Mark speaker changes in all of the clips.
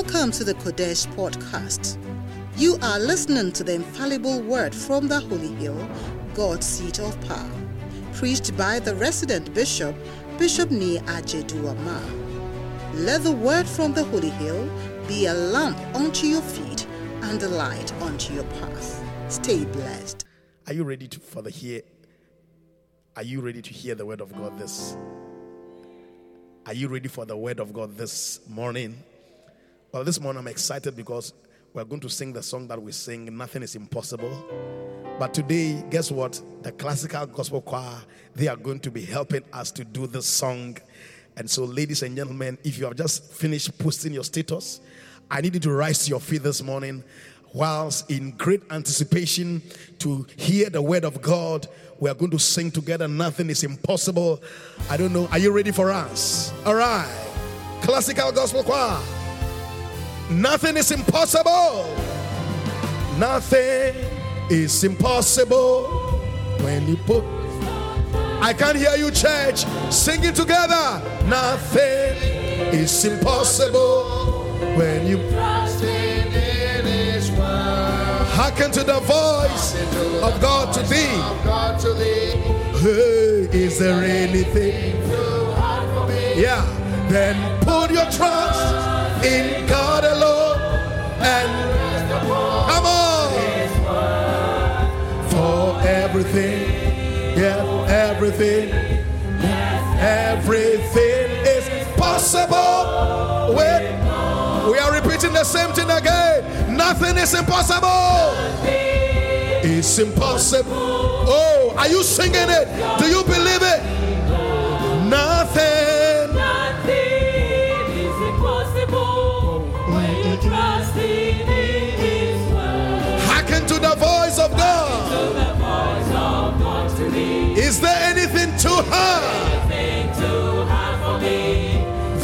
Speaker 1: Welcome to the Qodesh podcast. You are listening to the infallible word from the Holy Hill, God's seat of power, preached by the resident bishop, Bishop Nii Adjeidu Armar. Let the word from the Holy Hill be a lamp unto your feet and a light unto your path. Stay blessed.
Speaker 2: Are you ready to, for the hear? Are you ready to hear the word of God this? Are you ready for the word of God this morning? This morning I'm excited because we're going to sing the song that we sing, Nothing is Impossible. But today, guess what? The classical gospel choir, they are going to be helping us to do this song. And so, ladies and gentlemen, if you have just finished posting your status, I need you to rise to your feet this morning whilst in great anticipation to hear the word of God. We are going to sing together. Nothing is impossible. I don't know. Are you ready for us? All right. Classical gospel choir. Nothing is impossible. Nothing is impossible when you put. I can't hear you, church. Singing together. Nothing is impossible when you hearken to the voice of God to thee. Hey, is there anything? Yeah. Then put your trust in God alone and come on for everything. Yeah, everything. Everything is possible. Wait, we are repeating the same thing again. Nothing is impossible. It's impossible. Oh, are you singing it? Do you believe it? Hearken to the voice of God. Is there anything too hard?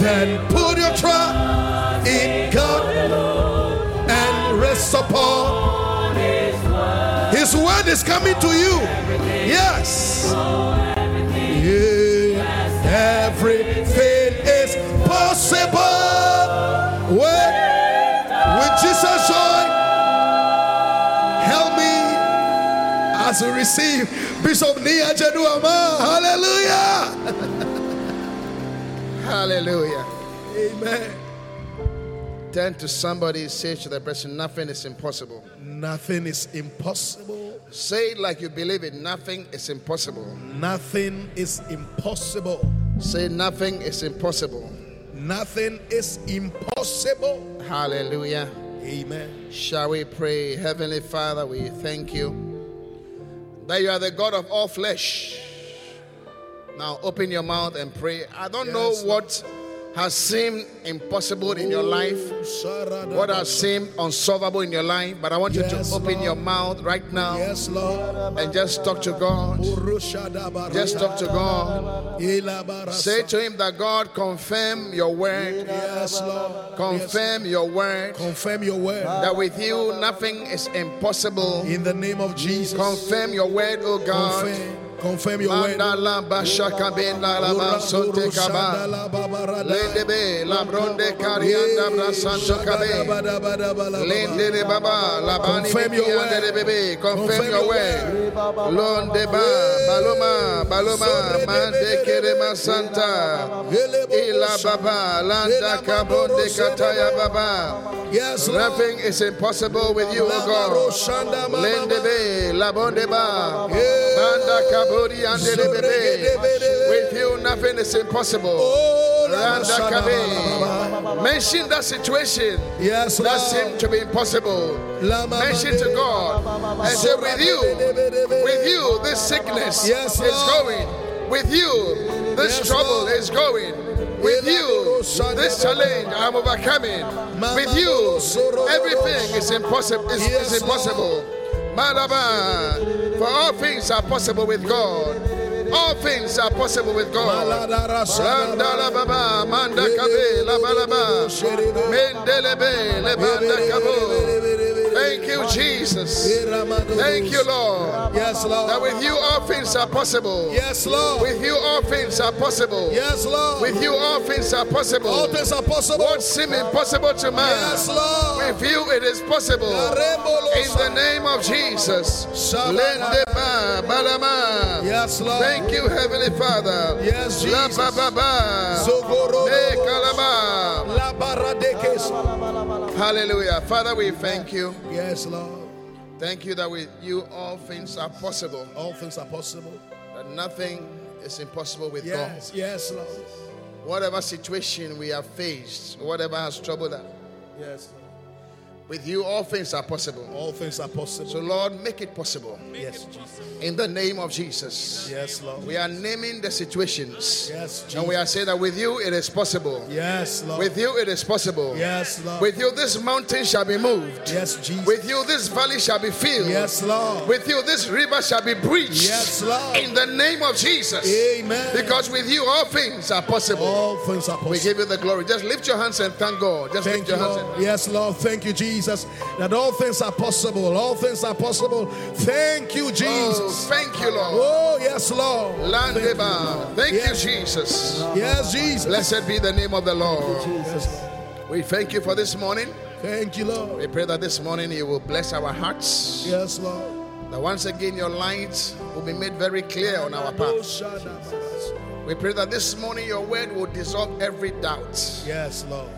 Speaker 2: Then put your trust in God and rest upon His word His word is coming to you. Yes. Receive Bishop Nii Adjeidu Armar. Hallelujah.
Speaker 3: Hallelujah.
Speaker 2: Amen.
Speaker 3: Turn to somebody, say to the person, nothing is impossible.
Speaker 2: Nothing is impossible.
Speaker 3: Say it like you believe it, nothing is impossible.
Speaker 2: Nothing is impossible.
Speaker 3: Say nothing is impossible.
Speaker 2: Nothing is impossible.
Speaker 3: Hallelujah.
Speaker 2: Amen.
Speaker 3: Shall we pray? Heavenly Father, we thank you that you are the God of all flesh. Now open your mouth and pray. I don't know
Speaker 2: Yes,
Speaker 3: what has seemed impossible in your life, what has seemed unsolvable in your life, but I want you
Speaker 2: Yes,
Speaker 3: to open
Speaker 2: Lord.
Speaker 3: your mouth right now
Speaker 2: Yes,
Speaker 3: and just talk to God. Just talk to God. Say to him that God confirm your word,
Speaker 2: Yes, Lord.
Speaker 3: confirm your word,
Speaker 2: Confirm your word.
Speaker 3: that with you nothing is impossible.
Speaker 2: In the name of Jesus.
Speaker 3: Confirm your word, oh God.
Speaker 2: Confirm. Confirm your word.
Speaker 3: Mandala bashaka ben la la ba sote kaba. Lendebe la bronde karianda brasanto kabe. Lendele baba la bani
Speaker 2: Confirm your
Speaker 3: bibi
Speaker 2: word.
Speaker 3: andere bebe. Confirm
Speaker 2: Confirm
Speaker 3: your
Speaker 2: your
Speaker 3: word. Londe ba baloma baloma mande kerema santa. Ila baba landa kabonde kataya baba.
Speaker 2: Yes, Lord.
Speaker 3: Nothing is impossible with you, O God. Lendebe la bonde ba. Manda kabori andere bebe. With you nothing is impossible.
Speaker 2: Oh.
Speaker 3: Mention that situation
Speaker 2: Yes,
Speaker 3: that seemed to be impossible. Mention to God and say, with you, with you, this sickness
Speaker 2: Yes,
Speaker 3: is going. With you, this
Speaker 2: Yes,
Speaker 3: trouble is going. With you, this challenge I'm overcoming. With you, everything is impossible. Is, is impossible. Malaba, for all things are possible with God. All things are possible with God. Randala baba, manda kabe, la balaba, mendelebe, le banda kabo. Thank you, Jesus. Thank you, Lord.
Speaker 2: Yes, Lord.
Speaker 3: That with you all things are possible.
Speaker 2: Yes, Lord.
Speaker 3: With you all things are possible.
Speaker 2: Yes, Lord.
Speaker 3: With you all things are possible.
Speaker 2: all things are possible.
Speaker 3: What seem impossible to man.
Speaker 2: Yes, Lord.
Speaker 3: With you it is possible. In the name of Jesus.
Speaker 2: Yes, Lord.
Speaker 3: Thank you, Heavenly Father.
Speaker 2: Yes,
Speaker 3: La
Speaker 2: Jesus.
Speaker 3: ba ba ba.
Speaker 2: Zogoro.
Speaker 3: Eh.
Speaker 2: La baradekes.
Speaker 3: Hallelujah. Father, we thank you.
Speaker 2: Yes, Lord.
Speaker 3: Thank you that with you all things are possible.
Speaker 2: All things are possible.
Speaker 3: That nothing is impossible with
Speaker 2: Yes, yes, Lord.
Speaker 3: Whatever situation we have faced, whatever has troubled us,
Speaker 2: Yes,
Speaker 3: with you all things are possible.
Speaker 2: all things are possible.
Speaker 3: So, Lord, make it possible.
Speaker 2: yes, Jesus.
Speaker 3: In the name of Jesus.
Speaker 2: Yes, Lord.
Speaker 3: We are naming the situations.
Speaker 2: Yes, Jesus.
Speaker 3: And we are saying that with you it is possible.
Speaker 2: Yes, Lord.
Speaker 3: With you it is possible.
Speaker 2: Yes, Lord.
Speaker 3: With you this mountain shall be moved.
Speaker 2: yes, Jesus.
Speaker 3: With you this valley shall be filled.
Speaker 2: yes, Lord.
Speaker 3: With you this river shall be breached.
Speaker 2: Yes, Lord.
Speaker 3: In the name of Jesus.
Speaker 2: Amen.
Speaker 3: Because with you all things are possible.
Speaker 2: all things are possible.
Speaker 3: We give you the glory. Just lift your hands and thank God. Just
Speaker 2: Thank
Speaker 3: lift
Speaker 2: you,
Speaker 3: your hands.
Speaker 2: Lord.
Speaker 3: And,
Speaker 2: Yes, Lord. Thank you, Jesus. That all things are possible. All things are possible. Thank you,
Speaker 3: oh,
Speaker 2: Jesus.
Speaker 3: thank you, Lord.
Speaker 2: Oh, yes, Lord.
Speaker 3: Landeba. Thank
Speaker 2: Yes.
Speaker 3: you, Jesus.
Speaker 2: Yes, Jesus.
Speaker 3: Blessed be the name of the Lord.
Speaker 2: Yes,
Speaker 3: We thank you for this morning.
Speaker 2: Thank you, Lord.
Speaker 3: We pray that this morning you will bless our hearts.
Speaker 2: Yes, Lord.
Speaker 3: That once again your light will be made very clear on our path. We pray that this morning your word will dissolve every doubt.
Speaker 2: Yes, Lord.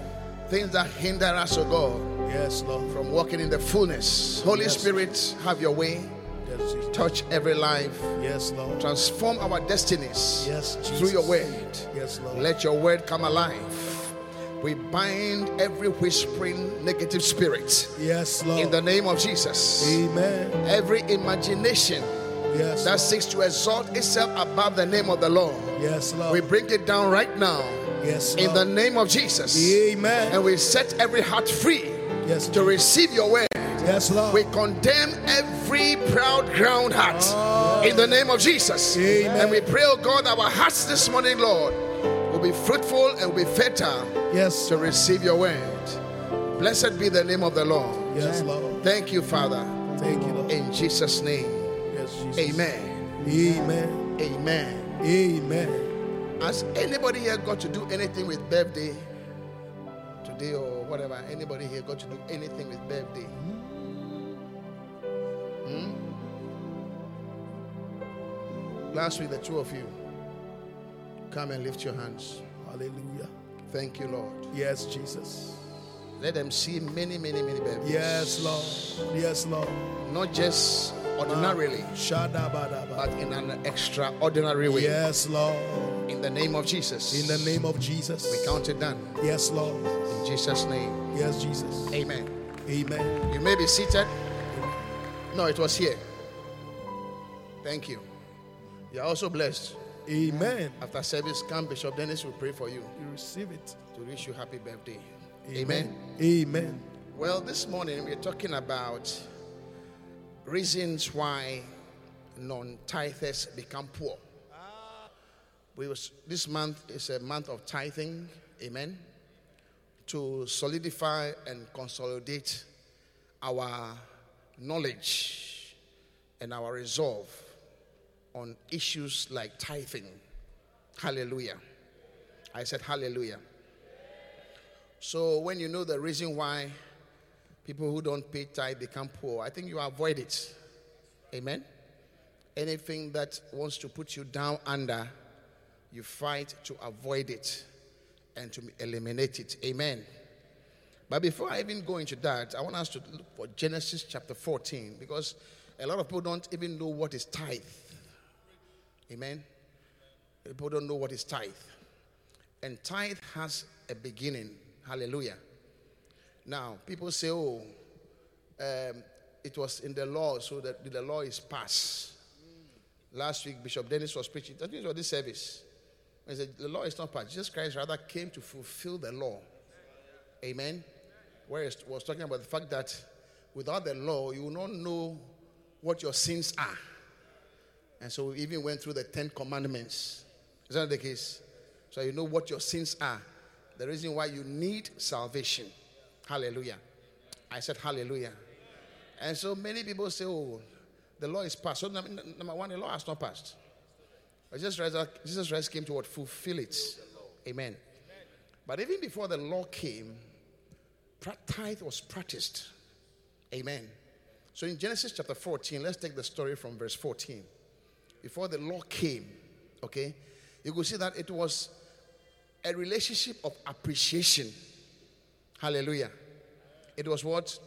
Speaker 3: Things that hinder us, oh God,
Speaker 2: Yes, Lord.
Speaker 3: from walking in the fullness. Holy
Speaker 2: Yes.
Speaker 3: Spirit, have your way.
Speaker 2: Yes.
Speaker 3: Touch every life.
Speaker 2: Yes, Lord.
Speaker 3: Transform our destinies
Speaker 2: Yes, Jesus.
Speaker 3: through your word.
Speaker 2: Yes, Lord.
Speaker 3: Let your word come alive. We bind every whispering negative spirit
Speaker 2: Yes, Lord.
Speaker 3: in the name of Jesus.
Speaker 2: Amen.
Speaker 3: Every imagination
Speaker 2: Yes.
Speaker 3: that seeks to exalt itself above the name of the Lord,
Speaker 2: yes, Lord.
Speaker 3: we bring it down right now
Speaker 2: yes,
Speaker 3: in the name of Jesus.
Speaker 2: Amen.
Speaker 3: And we set every heart free
Speaker 2: Yes,
Speaker 3: to receive your word.
Speaker 2: yes, Lord.
Speaker 3: We condemn every proud ground heart oh. in the name of Jesus.
Speaker 2: Amen.
Speaker 3: And we pray, oh God, our hearts this morning, Lord, will be fruitful and will be fertile
Speaker 2: yes.
Speaker 3: to receive your word. Blessed be the name of the Lord.
Speaker 2: Yes, Lord.
Speaker 3: Thank you, Father.
Speaker 2: Thank you, Lord.
Speaker 3: In Jesus' name.
Speaker 2: Yes, Jesus.
Speaker 3: Amen.
Speaker 2: Amen.
Speaker 3: Amen.
Speaker 2: Amen.
Speaker 3: Has anybody here got to do anything with birthday today or whatever? Anybody here got to do anything with birthday? Hmm? Last week, the two of you come and lift your hands.
Speaker 2: Hallelujah.
Speaker 3: Thank you, Lord.
Speaker 2: Yes, Jesus.
Speaker 3: Let them see many, many, many birthdays.
Speaker 2: Yes, Lord. Yes, Lord.
Speaker 3: Not just ordinarily, but in an extraordinary way.
Speaker 2: Yes, Lord.
Speaker 3: In the name of Jesus.
Speaker 2: In the name of Jesus.
Speaker 3: We count it done.
Speaker 2: Yes, Lord.
Speaker 3: In Jesus' name.
Speaker 2: Yes, Jesus.
Speaker 3: Amen.
Speaker 2: Amen.
Speaker 3: You may be seated. No, it was here. Thank you. You are also blessed.
Speaker 2: Amen.
Speaker 3: After service, come Bishop Dennis will pray for you
Speaker 2: You receive it.
Speaker 3: to wish you happy birthday.
Speaker 2: Amen. Amen.
Speaker 3: Well, this morning we're talking about reasons why non-tithers become poor. We was, this month is a month of tithing. Amen. To solidify and consolidate our knowledge and our resolve on issues like tithing. Hallelujah. I said hallelujah. So when you know the reason why people who don't pay tithe become poor, I think you avoid it. Amen. Anything that wants to put you down under, you fight to avoid it and to eliminate it. Amen. But before I even go into that, I want us to look for Genesis chapter 14 because a lot of people don't even know what is tithe. Amen. People don't know what is tithe. And tithe has a beginning. Hallelujah. Now, people say, oh, um, it was in the law, so that the law is passed. Last week, Bishop Dennis was preaching. That was this service. He said, the law is not passed. Jesus Christ rather came to fulfill the law. Amen. Where Whereas was talking about the fact that without the law, you will not know what your sins are. And so we even went through the Ten Commandments. Is that the case? So you know what your sins are. The reason why you need salvation. Hallelujah. I said hallelujah. And so many people say, oh, the law is passed. So, number one, the law has not passed. Jesus Christ, Jesus Christ came to what? Fulfill it. Amen. But even before the law came, tithe was practiced. Amen. So in Genesis chapter 14, let's take the story from verse 14. Before the law came, okay, you could see that it was a relationship of appreciation. Hallelujah. It was what?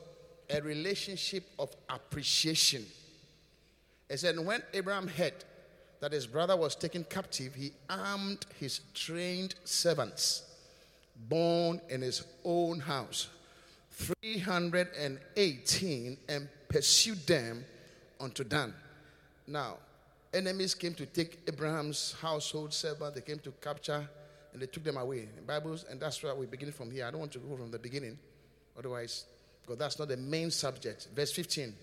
Speaker 3: A relationship of appreciation. It said, when Abraham heard that his brother was taken captive, he armed his trained servants, born in his own house, 318, and pursued them unto Dan. Now, enemies came to take Abraham's household servant, they came to capture, and they took them away. In Bibles, and that's why we begin from here. I don't want to go from the beginning, otherwise, because that's not the main subject. Verse 15.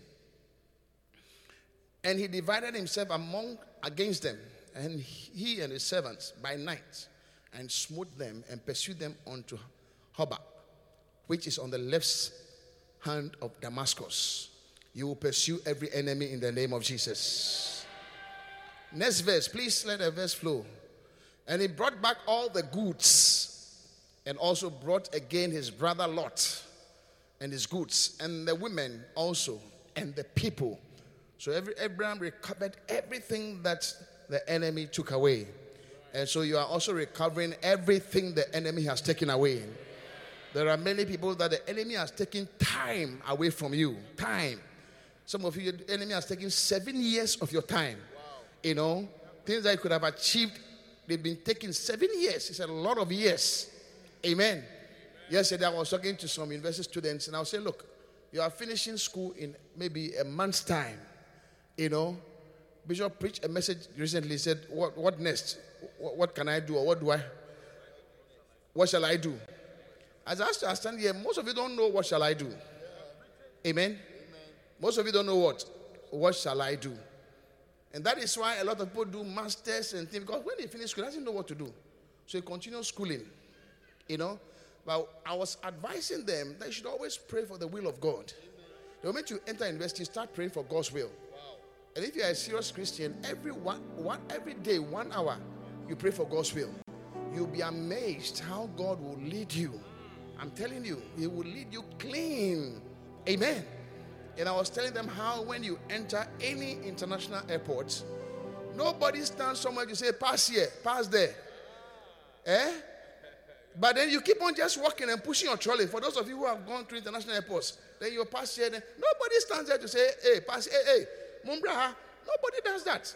Speaker 3: And he divided himself among against them, and he and his servants by night, and smote them and pursued them unto Hobah, which is on the left hand of Damascus. You will pursue every enemy in the name of Jesus. Next verse, please let the verse flow. And he brought back all the goods, and also brought again his brother Lot and his goods, and the women also, and the people so every, Abraham recovered everything that the enemy took away. And so you are also recovering everything the enemy has taken away. There are many people that the enemy has taken time away from you. Time. Some of you, the enemy has taken seven years of your time. You know, things that you could have achieved, they've been taking seven years. It's a lot of years. Amen. Amen. Yesterday, I was talking to some university students, and I was saying, look, you are finishing school in maybe a month's time. You know, Bishop preached a message recently. Said, "What, what next? What, what, can I do, or what do I? What shall I do?" As I stand here, most of you don't know what shall I do. Amen. Amen. Most of you don't know what. What shall I do? And that is why a lot of people do masters and things because when they finish school, they don't know what to do. So they continue schooling. You know. But I was advising them that you should always pray for the will of God. The moment you enter university, start praying for God's will. And if you are a serious Christian, every one, one every day, one hour, you pray for God's will. You'll be amazed how God will lead you. I'm telling you, He will lead you clean. Amen. And I was telling them how when you enter any international airport, nobody stands somewhere to say, pass here, pass there. Eh? But then you keep on just walking and pushing your trolley. For those of you who have gone through international airports, then you pass here. Then nobody stands there to say, hey, pass, hey, hey. Mumbraha, nobody does that.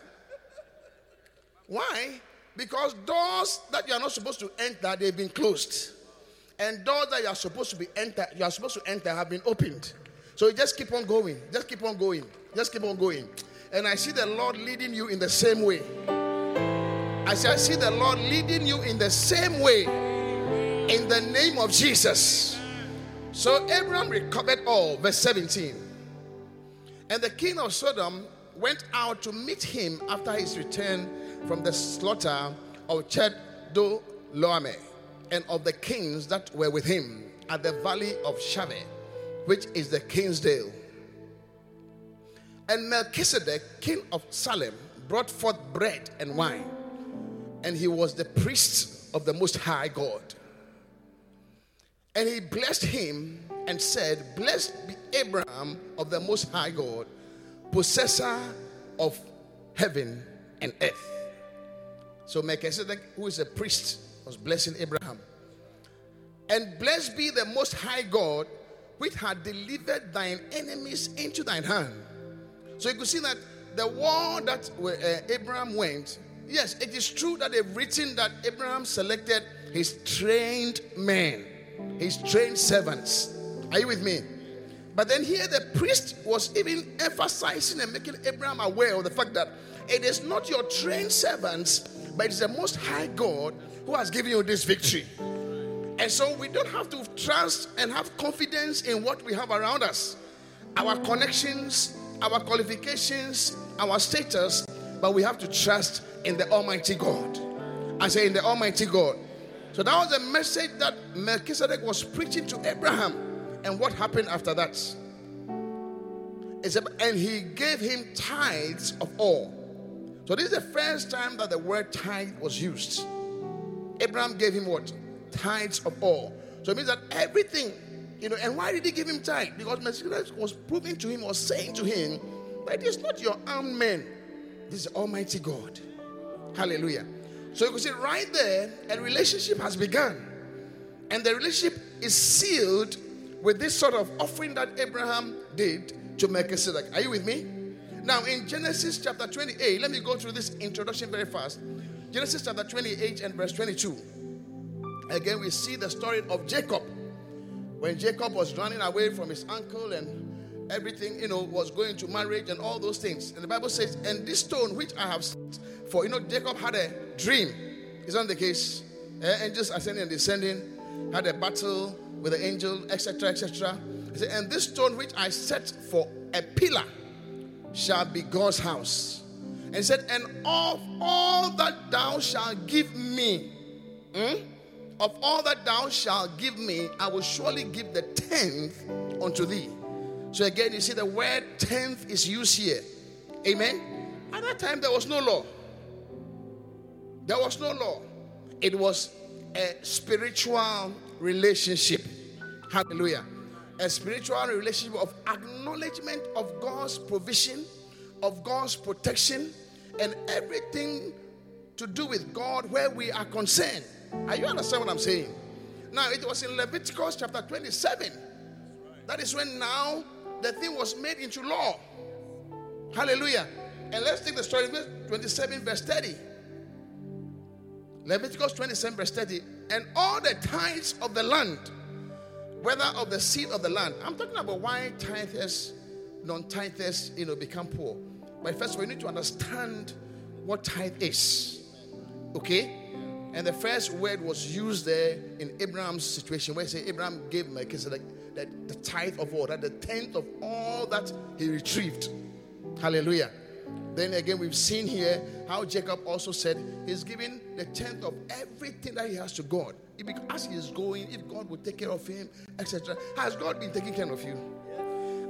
Speaker 3: Why? Because doors that you are not supposed to enter, they've been closed. And doors that you are supposed to be enter, you are supposed to enter have been opened. So you just keep on going. Just keep on going. Just keep on going. And I see the Lord leading you in the same way. I see the Lord leading you in the same way. In the name of Jesus. So Abraham recovered all. Verse 17. And the king of Sodom went out to meet him after his return from the slaughter of Chedorlaomer and of the kings that were with him at the valley of Shaveh, which is the Kingsdale. And Melchizedek, king of Salem, brought forth bread and wine, and he was the priest of the Most High God. And he blessed him and said, Blessed be Abraham of the Most High God, possessor of heaven and earth. So Melchizedek, who is a priest, was blessing Abraham. And blessed be the Most High God, which had delivered thine enemies into thine hand. So you could see that the war that uh, Abraham went, yes, it is true that they've written that Abraham selected his trained men, his trained servants are you with me? But then here the priest was even emphasizing and making Abraham aware of the fact that it is not your trained servants, but it's the most high God who has given you this victory. And so we don't have to trust and have confidence in what we have around us, our connections, our qualifications, our status, but we have to trust in the Almighty God. I say, in the Almighty God. So that was the message that Melchizedek was preaching to Abraham. And what happened after that? It said, and he gave him tithes of all. So this is the first time that the word tithe was used. Abraham gave him what? Tithes of all. So it means that everything, you know, and why did he give him tithe? Because Messiah was proving to him or saying to him that it is not your armed men, this is Almighty God. Hallelujah. So you can see right there, a relationship has begun. And the relationship is sealed with this sort of offering that Abraham did to Melchizedek. Are you with me? Now, in Genesis chapter 28, let me go through this introduction very fast. Genesis chapter 28 and verse 22. Again, we see the story of Jacob. When Jacob was running away from his uncle and everything, you know, was going to marriage and all those things. And the Bible says, And this stone which I have set for, you know, Jacob had a dream. Is that the case? Uh, angels ascending and descending, had a battle with the angel, etc., etc. He said, and this stone which I set for a pillar shall be God's house. And he said, And of all that thou shalt give me, hmm, of all that thou shalt give me, I will surely give the tenth unto thee. So again, you see the word tenth is used here. Amen. At that time, there was no law. There was no law. It was a spiritual relationship. Hallelujah a spiritual relationship of acknowledgement of God's provision, of God's protection, and everything to do with God where we are concerned. Are you understand what I'm saying? Now, it was in Leviticus chapter 27. That is when now the thing was made into law. Hallelujah. And let's take the story 27, verse 30. Leviticus 27, verse 30. And all the tithes of the land whether of the seed of the land. I'm talking about why tithers, non-tithers, you know, become poor. But first, we need to understand what tithe is. Okay? And the first word was used there in Abraham's situation, where he said Abraham gave Melchizedek the, the tithe of all, that the tenth of all that he retrieved. Hallelujah. Then again, we've seen here how Jacob also said he's giving the tenth of everything that he has to God. As he is going, if God will take care of him, etc. Has God been taking care of you?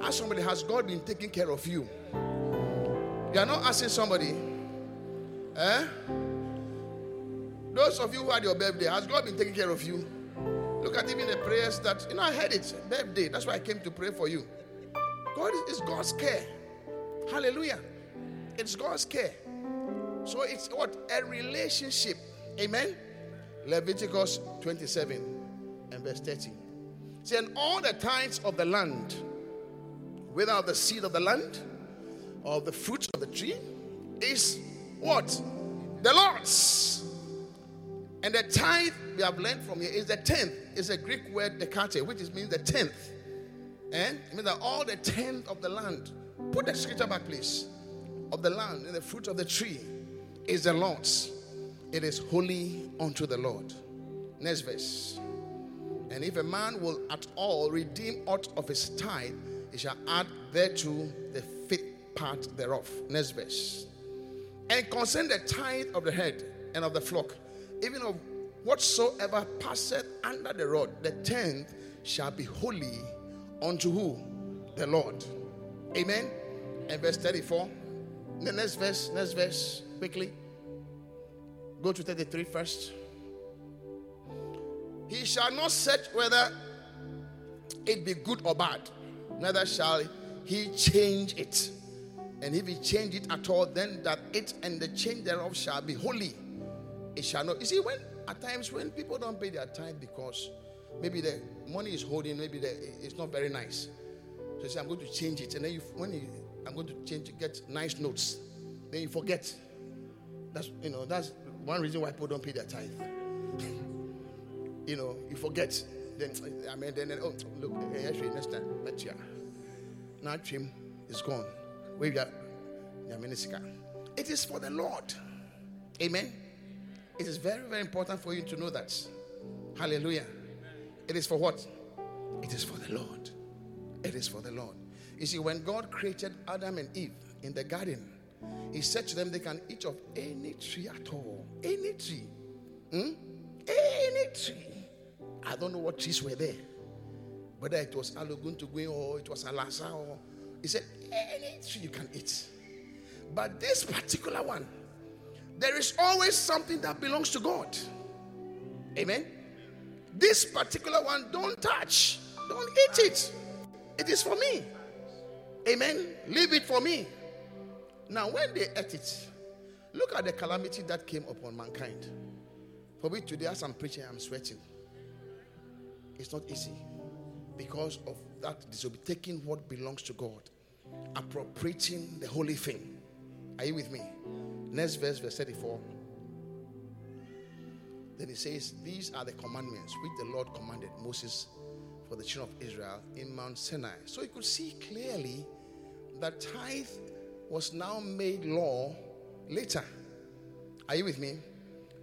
Speaker 3: Ask somebody, has God been taking care of you? You are not asking somebody, eh? Those of you who had your birthday, has God been taking care of you? Look at even the prayers that, you know, I heard it, birthday. That's why I came to pray for you. God is God's care. Hallelujah. It's God's care. So it's what? A relationship. Amen. Leviticus 27 and verse 13. See, and all the tithes of the land, without the seed of the land or the fruits of the tree, is what? The Lord's. And the tithe we have learned from here is the tenth. It's a Greek word dekate, which is, means the tenth. And it means that all the tenth of the land. Put the scripture back, please. Of the land and the fruit of the tree is the Lord's. It is holy unto the Lord. Next verse. And if a man will at all redeem aught of his tithe, he shall add thereto the fifth part thereof. Next verse. And concern the tithe of the head and of the flock, even of whatsoever passeth under the rod, the tenth shall be holy unto who? The Lord. Amen. And verse 34. The next verse, next verse, quickly. Go to 33 first. He shall not search whether it be good or bad, neither shall he change it. And if he change it at all, then that it and the change thereof shall be holy. It shall not. You see, when at times when people don't pay their time because maybe the money is holding, maybe the, it's not very nice. So you say, I'm going to change it. And then you, when you, I'm going to change get nice notes. Then you forget. That's you know, that's one reason why people don't pay their tithe. you know, you forget. Then I mean, then, then oh look, eh, eh, actually next time, but yeah, now trim is gone. We got It is for the Lord. Amen. It is very, very important for you to know that. Hallelujah. It is for what? It is for the Lord. It is for the Lord. You see, when God created Adam and Eve in the garden, he said to them, They can eat of any tree at all. Any tree. Hmm? Any tree. I don't know what trees were there. Whether it was Alogun to go or it was Alasa or He said, Any tree you can eat. But this particular one, there is always something that belongs to God. Amen. This particular one, don't touch, don't eat it. It is for me. Amen. Leave it for me. Now, when they ate it, look at the calamity that came upon mankind. For me today, as I'm preaching, I'm sweating. It's not easy because of that taking what belongs to God, appropriating the holy thing. Are you with me? Next verse, verse 34. Then he says, These are the commandments which the Lord commanded Moses for the children of Israel in Mount Sinai. So you could see clearly that tithe was now made law later. Are you with me?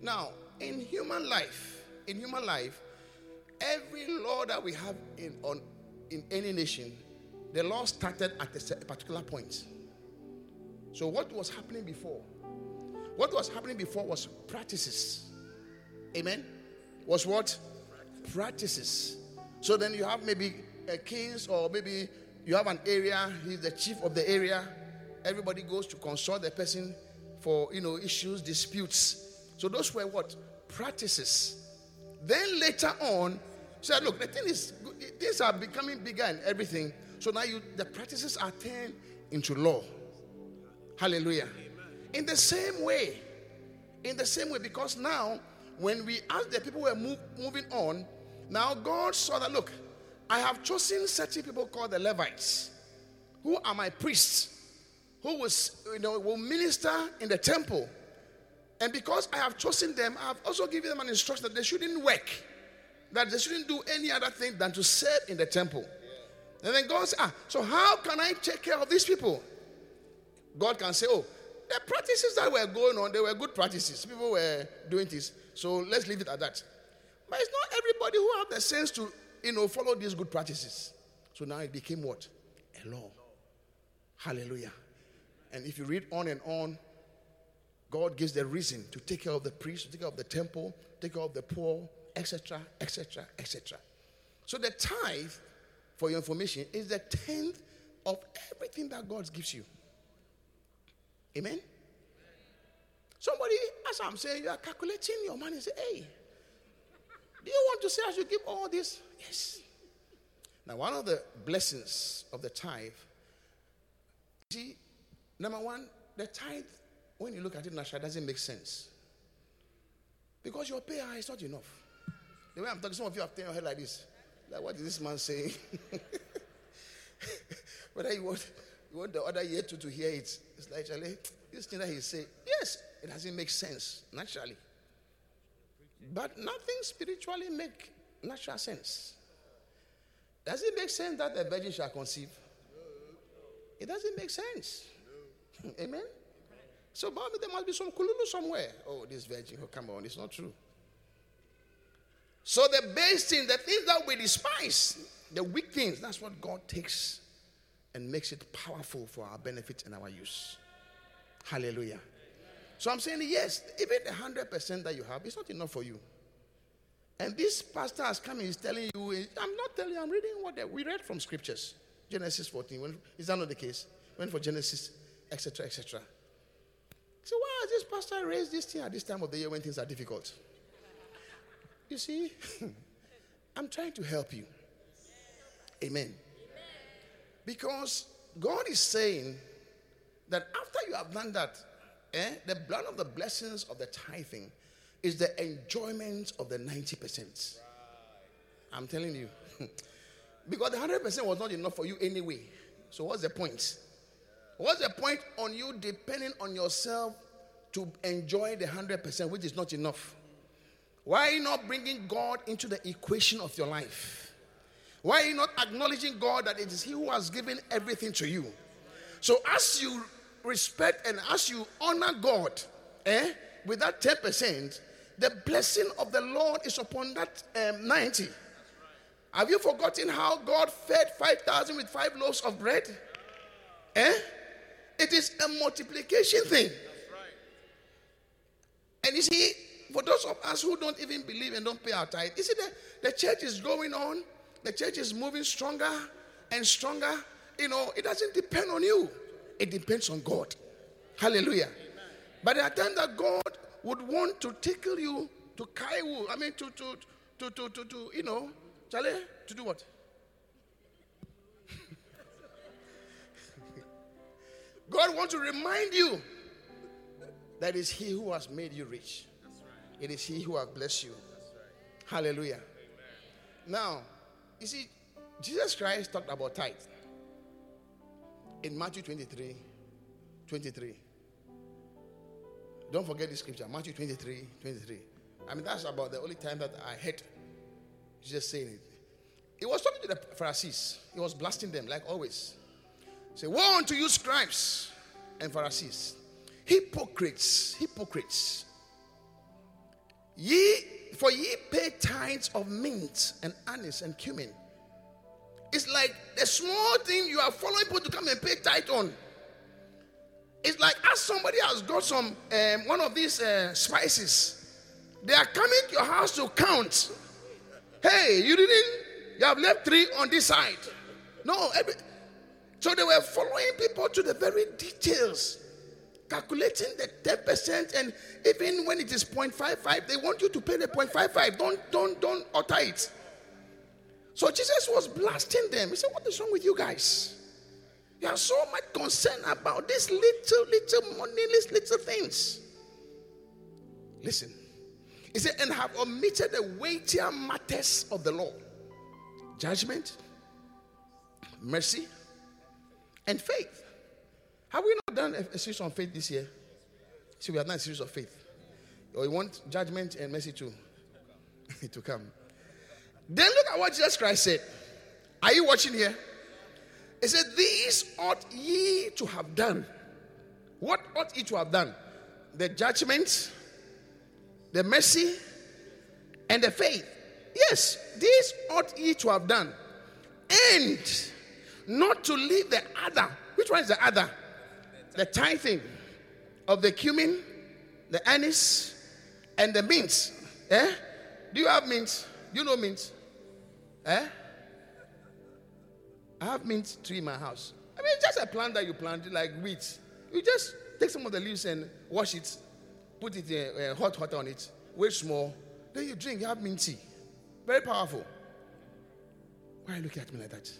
Speaker 3: Now, in human life, in human life, every law that we have in on in any nation, the law started at a particular point. So what was happening before? What was happening before was practices. Amen. Was what? Practices. So then you have maybe a kings or maybe you have an area, he's the chief of the area. Everybody goes to consult the person for you know issues, disputes. So those were what? Practices. Then later on, said, look, the thing is, things are becoming bigger and everything. So now you the practices are turned into law. Hallelujah. In the same way, in the same way, because now when we as the people were move, moving on, now God saw that look, I have chosen certain people called the Levites, who are my priests, who was you know will minister in the temple. And because I have chosen them, I have also given them an instruction that they shouldn't work, that they shouldn't do any other thing than to serve in the temple. And then God said, Ah, so how can I take care of these people? God can say, Oh, the practices that were going on, they were good practices. People were doing this. So let's leave it at that. But it's not everybody who have the sense to, you know, follow these good practices. So now it became what? A law. Hallelujah. And if you read on and on, God gives the reason to take care of the priest, to take care of the temple, take care of the poor, etc., etc., etc. So the tithe, for your information, is the tenth of everything that God gives you. Amen? Somebody, as I'm saying, you are calculating your money. Say, hey, do you want to say I should give all this? Yes. Now, one of the blessings of the tithe, see, number one, the tithe, when you look at it naturally, doesn't make sense. Because your pay is not enough. The way I'm talking, some of you have turned your head like this. Like, what is this man saying? Whether you want, you want the other year to, to hear it, it's like, this thing that he say, yes, it doesn't make sense naturally. But nothing spiritually make natural sense. Does it make sense that a virgin shall conceive? It doesn't make sense. Amen. So, Bobby, there must be some kululu somewhere. Oh, this virgin, oh, come on, it's not true. So, the base thing, the things that we despise, the weak things, that's what God takes and makes it powerful for our benefit and our use. Hallelujah. So I'm saying, yes, even the 100% that you have is not enough for you. And this pastor has come and is telling you, I'm not telling you, I'm reading what we read from scriptures. Genesis 14. When, is that not the case? Went for Genesis, etc., etc. So why has this pastor raised this thing at this time of the year when things are difficult? You see, I'm trying to help you. Amen. Because God is saying that after you have done that, eh, the blood of the blessings of the tithing is the enjoyment of the 90%. I'm telling you. because the 100% was not enough for you anyway. So, what's the point? What's the point on you depending on yourself to enjoy the 100%, which is not enough? Why not bringing God into the equation of your life? Why not acknowledging God that it is He who has given everything to you? So, as you respect and as you honor God, eh, with that 10%, the blessing of the Lord is upon that um, 90. Have you forgotten how God fed 5,000 with five loaves of bread? Eh? It is a multiplication thing. And you see, for those of us who don't even believe and don't pay our tithe, you see, the, the church is going on, the church is moving stronger and stronger you know, it doesn't depend on you, it depends on God. Hallelujah. But there are times that God would want to tickle you to kaiwu. I mean, to, to, to, to, to, to you know, to do what? God wants to remind you that is He who has made you rich. It is He who has blessed you. Hallelujah. Now, you see, Jesus Christ talked about tithe in Matthew 23 23. Don't forget this scripture, Matthew 23 23. I mean, that's about the only time that I heard Jesus saying it. He was talking to the Pharisees, he was blasting them like always. Say, Woe unto you, scribes and Pharisees, hypocrites, hypocrites. Ye, for ye pay tithes of mint and anise and cumin. It's like the small thing you are following people to come and pay tithe on. It's like as somebody has got some um, one of these uh, spices, they are coming to your house to count. Hey, you didn't. You have left three on this side. No, every, so they were following people to the very details, calculating the 10%, and even when it is 0.55, they want you to pay the 0.55. Don't, don't, don't utter it. So Jesus was blasting them. He said, What is wrong with you guys? You are so much concerned about these little, little money, these little things. Listen. He said, and have omitted the weightier matters of the law judgment, mercy, and faith. Have we not done a, series on faith this year? See, we have done a series of faith. Or we want judgment and mercy to, to come. Then look at what Jesus Christ said. Are you watching here? He said, These ought ye to have done. What ought ye to have done? The judgment, the mercy, and the faith. Yes, these ought ye to have done. And not to leave the other. Which one is the other? The tithing of the cumin, the anise, and the mint. Eh? Do you have mint? Do you know mint? Eh? I have mint tree in my house. I mean, just a plant that you plant like wheat. You just take some of the leaves and wash it, put it in uh, hot water on it, wait small, then you drink. You have mint tea. Very powerful. Why are you looking at me like that?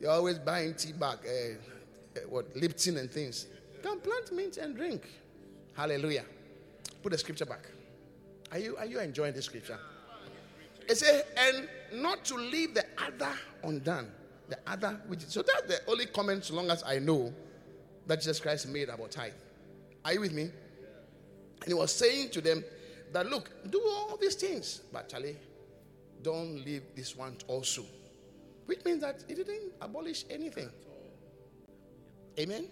Speaker 3: You're always buying tea bag, uh, what Lipton and things. Come plant mint and drink. Hallelujah. Put the scripture back. Are you are you enjoying the scripture? It says, and not to leave the other undone. The other which is, so that's the only comment, so long as I know, that Jesus Christ made about tithe. Are you with me? And he was saying to them that look, do all these things, but Charlie, don't leave this one also. Which means that he didn't abolish anything. Amen? Amen?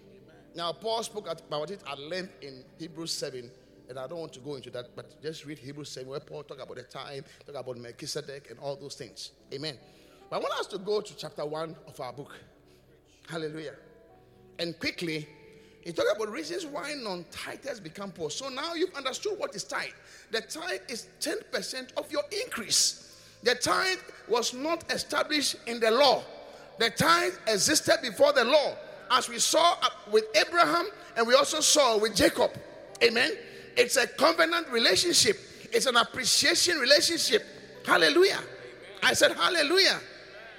Speaker 3: Now, Paul spoke about it at length in Hebrews 7, and I don't want to go into that, but just read Hebrews 7, where Paul talk about the time, talk about Melchizedek, and all those things. Amen. But I want us to go to chapter 1 of our book. Hallelujah. And quickly, he talked about reasons why non tithers become poor. So now you've understood what is tithe. The tithe is 10% of your increase. The tithe was not established in the law. The tithe existed before the law, as we saw with Abraham and we also saw with Jacob. Amen. It's a covenant relationship, it's an appreciation relationship. Hallelujah. I said, Hallelujah.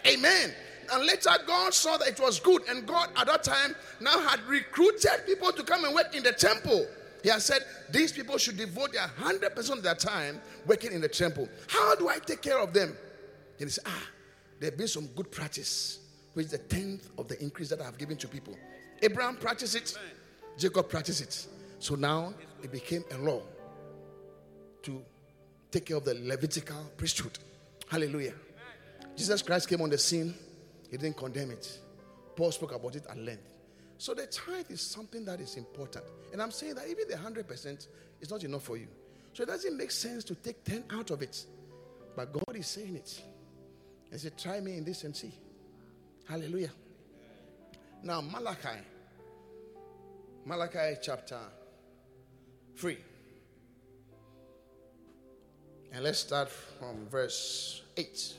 Speaker 3: Amen. And later, God saw that it was good, and God at that time now had recruited people to come and work in the temple. He has said these people should devote their 100% of their time working in the temple. How do I take care of them? And he said, Ah, there's been some good practice, which is the tenth of the increase that I have given to people. Abraham practiced it, Jacob practiced it. So now it became a law to take care of the Levitical priesthood. Hallelujah. Jesus Christ came on the scene, he didn't condemn it. Paul spoke about it at length. So the tithe is something that is important. And I'm saying that even the 100% is not enough for you. So it doesn't make sense to take 10 out of it. But God is saying it. He said, try me in this and see. Hallelujah. Now, Malachi. Malachi chapter 3. And let's start from verse 8.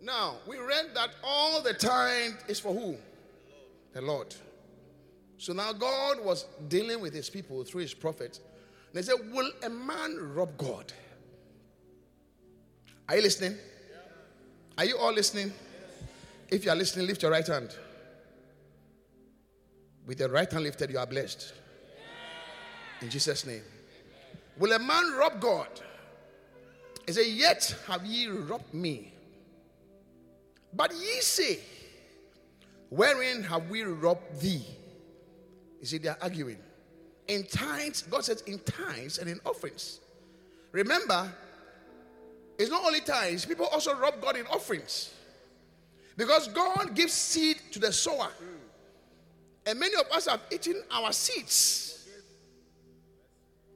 Speaker 3: Now, we read that all the time is for who? The Lord. So now God was dealing with his people through his prophet. They said, Will a man rob God? Are you listening? Are you all listening? If you are listening, lift your right hand. With your right hand lifted, you are blessed. In Jesus' name. Will a man rob God? He said, Yet have ye robbed me. But ye say, Wherein have we robbed thee? You see, they are arguing. In tithes, God says, in tithes and in offerings. Remember, it's not only tithes, people also rob God in offerings. Because God gives seed to the sower. And many of us have eaten our seeds.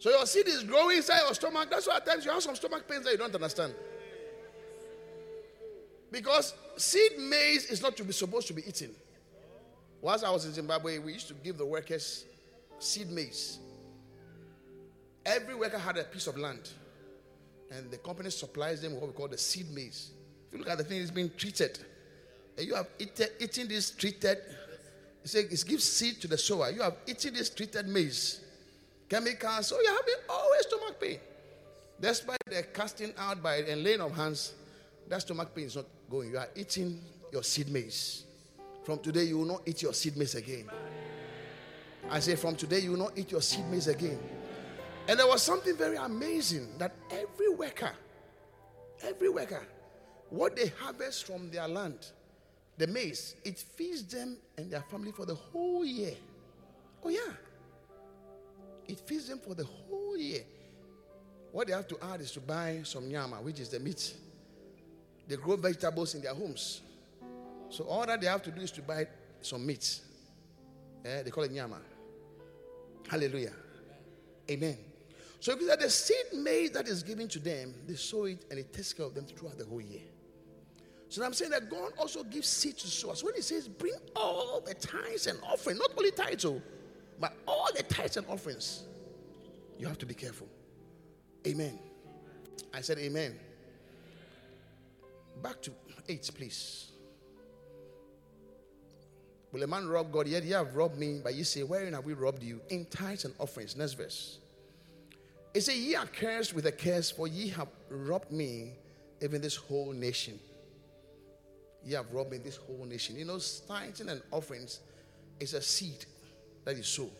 Speaker 3: So your seed is growing inside your stomach. That's why at times you have some stomach pains that you don't understand. Because seed maize is not to be supposed to be eaten. Once I was in Zimbabwe, we used to give the workers seed maize. Every worker had a piece of land, and the company supplies them with what we call the seed maize. If you look at the thing, it's been treated. And you have eaten, eaten this treated, it says it gives seed to the sower. You have eaten this treated maize, chemicals, so you're having always stomach pain. Despite the casting out by and laying of hands, that stomach pain is not going. You are eating your seed maize. From today, you will not eat your seed maize again. I say, from today, you will not eat your seed maize again. And there was something very amazing that every worker, every worker, what they harvest from their land, the maize, it feeds them and their family for the whole year. Oh, yeah. It feeds them for the whole year. What they have to add is to buy some nyama, which is the meat. They grow vegetables in their homes. So all that they have to do is to buy some meat. Eh, they call it nyama. Hallelujah. Amen. So if that the seed maize that is given to them, they sow it and it takes care of them throughout the whole year. So I'm saying that God also gives seed to us. When He says, bring all the tithes and offerings, not only tithes, oh, but all the tithes and offerings, you have to be careful. Amen. I said, Amen. Back to eight, please. Will a man rob God? Yet ye have robbed me. But ye say, Wherein have we robbed you? In tithes and offerings. Next verse. It says, Ye are cursed with a curse, for ye have robbed me, even this whole nation. Ye have robbed me, this whole nation. You know, tithes and offerings is a seed that you sow.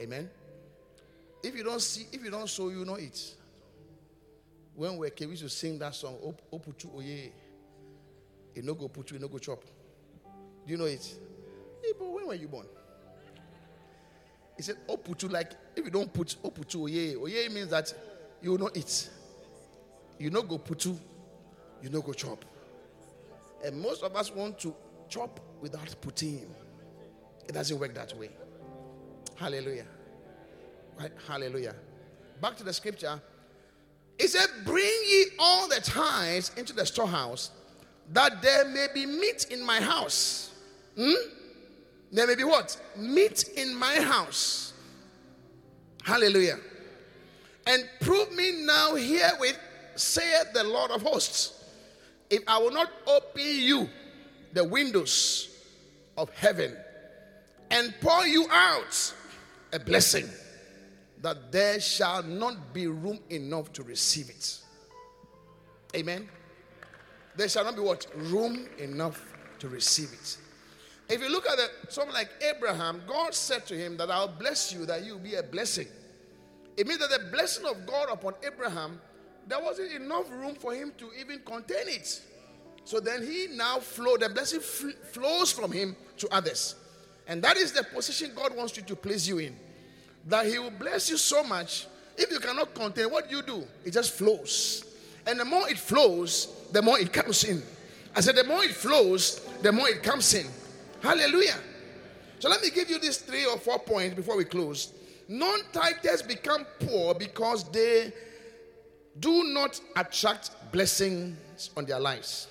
Speaker 3: Amen. If you don't see, if you don't sow, you know it. When we're we used to sing that song, Oputu Oye. It no go put you, no go chop. Do you know it? Hey, but when were you born? He said, Oputu, like if you don't put Oputu Oye, Oye means that you will not eat. You no go putu, you no go chop. And most of us want to chop without putting. It doesn't work that way. Hallelujah. Right? Hallelujah. Back to the scripture. He said, Bring ye all the tithes into the storehouse, that there may be meat in my house. Hmm? There may be what? Meat in my house. Hallelujah. And prove me now herewith, saith the Lord of hosts, if I will not open you the windows of heaven and pour you out a blessing, that there shall not be room enough to receive it. Amen. There shall not be what? Room enough to receive it. If you look at it, someone like Abraham, God said to him that I'll bless you, that you'll be a blessing. It means that the blessing of God upon Abraham, there wasn't enough room for him to even contain it. So then he now flow, the blessing fl- flows from him to others. And that is the position God wants you to place you in. That he will bless you so much. If you cannot contain, what you do? It just flows. And the more it flows, the more it comes in. I said, the more it flows, the more it comes in. Hallelujah. So let me give you these three or four points before we close. Non tithers become poor because they do not attract blessings on their lives.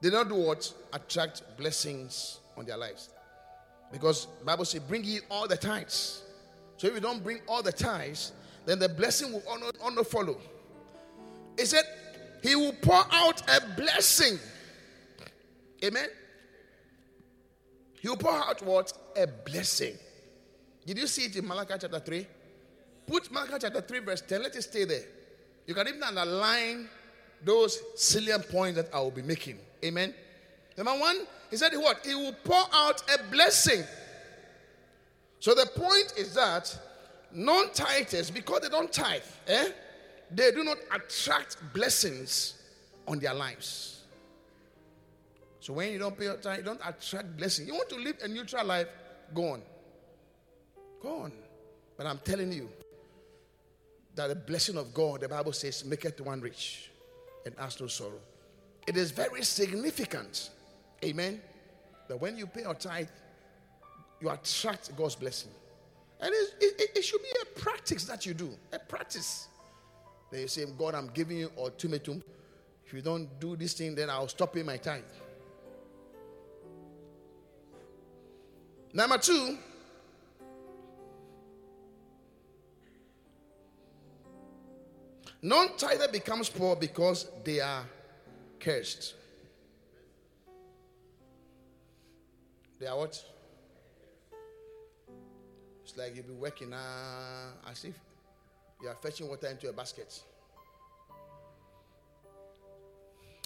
Speaker 3: They don't do what? Attract blessings on their lives. Because Bible says, bring ye all the tithes. So if you don't bring all the tithes, then the blessing will honor, honor follow. He said, He will pour out a blessing. Amen. He will pour out what? A blessing. Did you see it in Malachi chapter 3? Put Malachi chapter 3, verse 10. Let it stay there. You can even underline those salient points that I will be making. Amen. Number one, he said what? He will pour out a blessing. So the point is that non-tithers, because they don't tithe, eh, they do not attract blessings on their lives. So when you don't pay your tithe, you don't attract blessing. You want to live a neutral life, go on. Go on. But I'm telling you that the blessing of God, the Bible says, maketh one rich and has no sorrow. It is very significant, amen, that when you pay your tithe, you attract God's blessing. And it, it, it should be a practice that you do, a practice. Then you say, God, I'm giving you ultimatum. If you don't do this thing, then I'll stop paying my tithe. Number two, non tither becomes poor because they are cursed. They are what? It's like you'll be working uh, as if you are fetching water into a basket.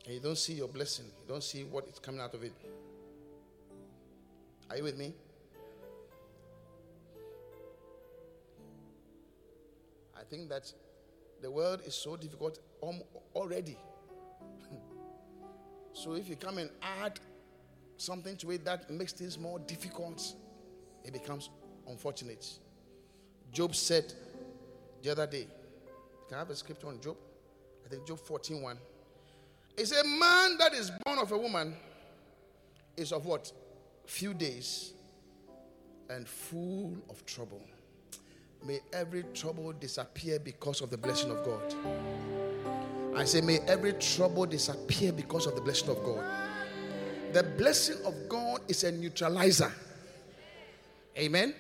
Speaker 3: And you don't see your blessing. You don't see what is coming out of it. Are you with me? I think that the world is so difficult um, already. so if you come and add something to it that makes things more difficult, it becomes unfortunate. Job said the other day, can I have a scripture on Job? I think Job 14 1. It's a man that is born of a woman is of what? Few days and full of trouble. May every trouble disappear because of the blessing of God. I say, may every trouble disappear because of the blessing of God. The blessing of God is a neutralizer. Amen.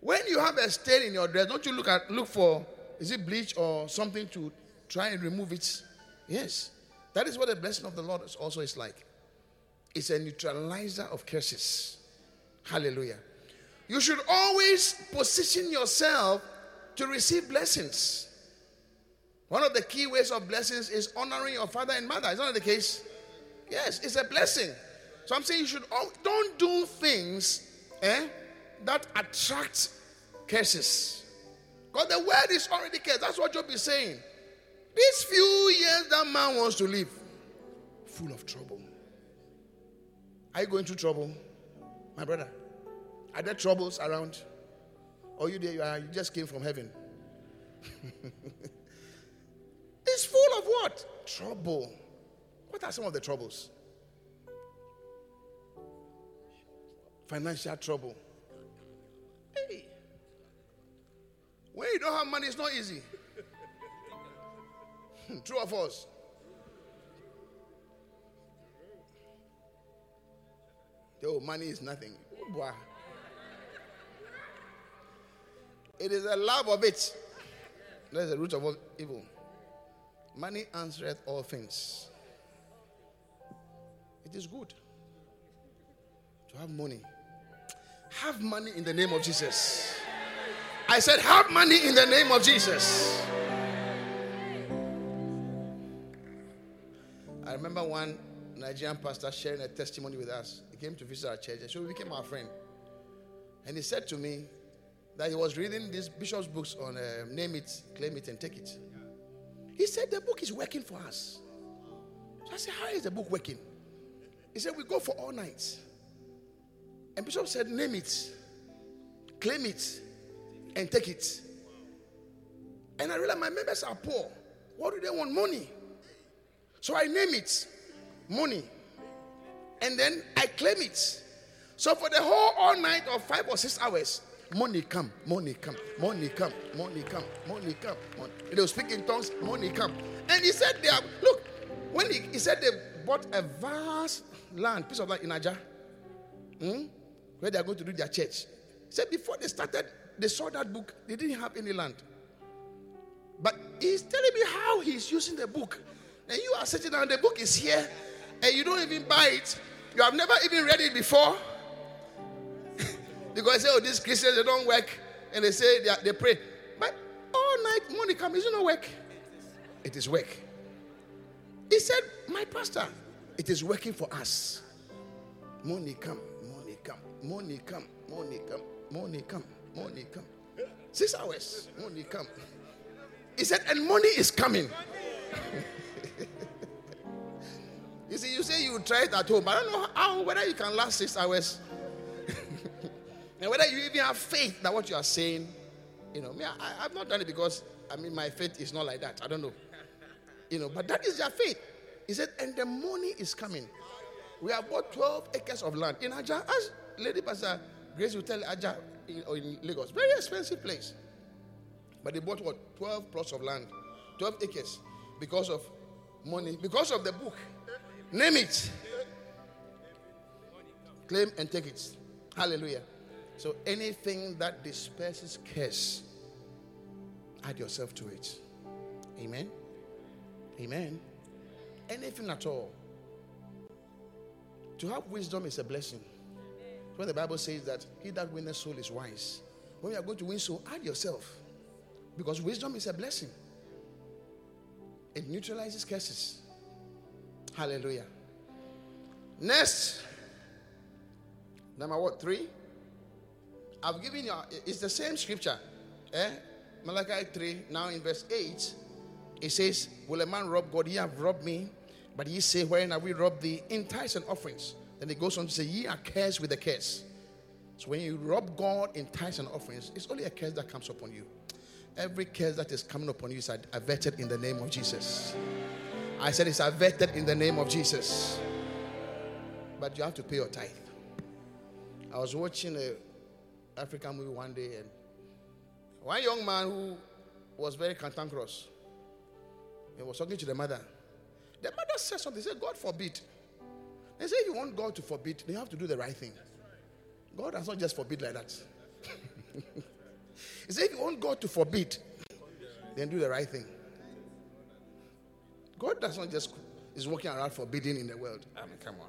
Speaker 3: When you have a stain in your dress, don't you look at look for is it bleach or something to try and remove it? Yes. That is what the blessing of the Lord is also is like. It's a neutralizer of curses. Hallelujah. You should always position yourself to receive blessings. One of the key ways of blessings is honoring your father and mother. Is that the case? Yes, it's a blessing. So I'm saying you should don't do things eh, that attract curses. Because the word is already cursed. That's what Job is saying. These few years that man wants to live, full of trouble. Are you going through trouble, my brother? Are there troubles around? Or you there? You, are, you just came from heaven. it's full of what? Trouble. What are some of the troubles? Financial trouble. Hey. When you don't have money, it's not easy. Hmm, true or false? Oh, money is nothing. Oh, It is a love of it. That's the root of all evil. Money answereth all things. It is good to have money. Have money in the name of Jesus. I said, have money in the name of Jesus. I remember one Nigerian pastor sharing a testimony with us. He came to visit our church, and so he became our friend. And he said to me, that he was reading these bishop's books on uh, name it, claim it, and take it. He said the book is working for us. So I said, How is the book working? He said, We go for all nights. And Bishop said, Name it, claim it, and take it. And I realized my members are poor. What do they want? Money. So I name it money. And then I claim it. So for the whole all night of five or six hours, Money come, money come, money come, money come, money come. Money. They will speak in tongues, money come. And he said, they are, look, when he, he said they bought a vast land, piece of land in Ajah, hmm, where they are going to do their church. He said before they started, they saw that book, they didn't have any land. But he's telling me how he's using the book. And you are sitting down, the book is here, and you don't even buy it. You have never even read it before. Because they say, oh, these Christians, they don't work. And they say they, they pray. But all night, money comes, is it not work? It is work. He said, My pastor, it is working for us. Money come, money come, money come, money come, money come, money come. Six hours, money come. He said, and money is coming. you see, you say you try it at home. I don't know how whether you can last six hours. And whether you even have faith that what you are saying, you know, me, I, I've not done it because I mean my faith is not like that. I don't know. You know, but that is their faith. He said, and the money is coming. We have bought 12 acres of land in Ajah. As Lady Pastor Grace will tell Ajah in, in Lagos, very expensive place. But they bought what? 12 plots of land, 12 acres because of money, because of the book. Name it. Claim and take it. Hallelujah. So anything that disperses curse, add yourself to it. Amen. Amen. Anything at all. To have wisdom is a blessing. When the Bible says that he that winneth soul is wise. When you are going to win soul, add yourself. Because wisdom is a blessing. It neutralizes curses. Hallelujah. Next, number what? Three. I've given you. It's the same scripture. Eh? Malachi 3, now in verse 8. It says, Will a man rob God? Ye have robbed me. But ye say, Wherein have we robbed thee? In tithes and offerings. Then it goes on to say, Ye are cursed with a curse. So when you rob God in tithes and offerings, it's only a curse that comes upon you. Every curse that is coming upon you is averted in the name of Jesus. I said it's averted in the name of Jesus. But you have to pay your tithe. I was watching a African movie one day, and one young man who was very cantankerous he was talking to the mother. The mother said something. He said, God forbid. They say, if you want God to forbid, then you have to do the right thing. God does not just forbid like that. he said, if you want God to forbid, then do the right thing. God does not just is walking around forbidding in the world. I mean, come on.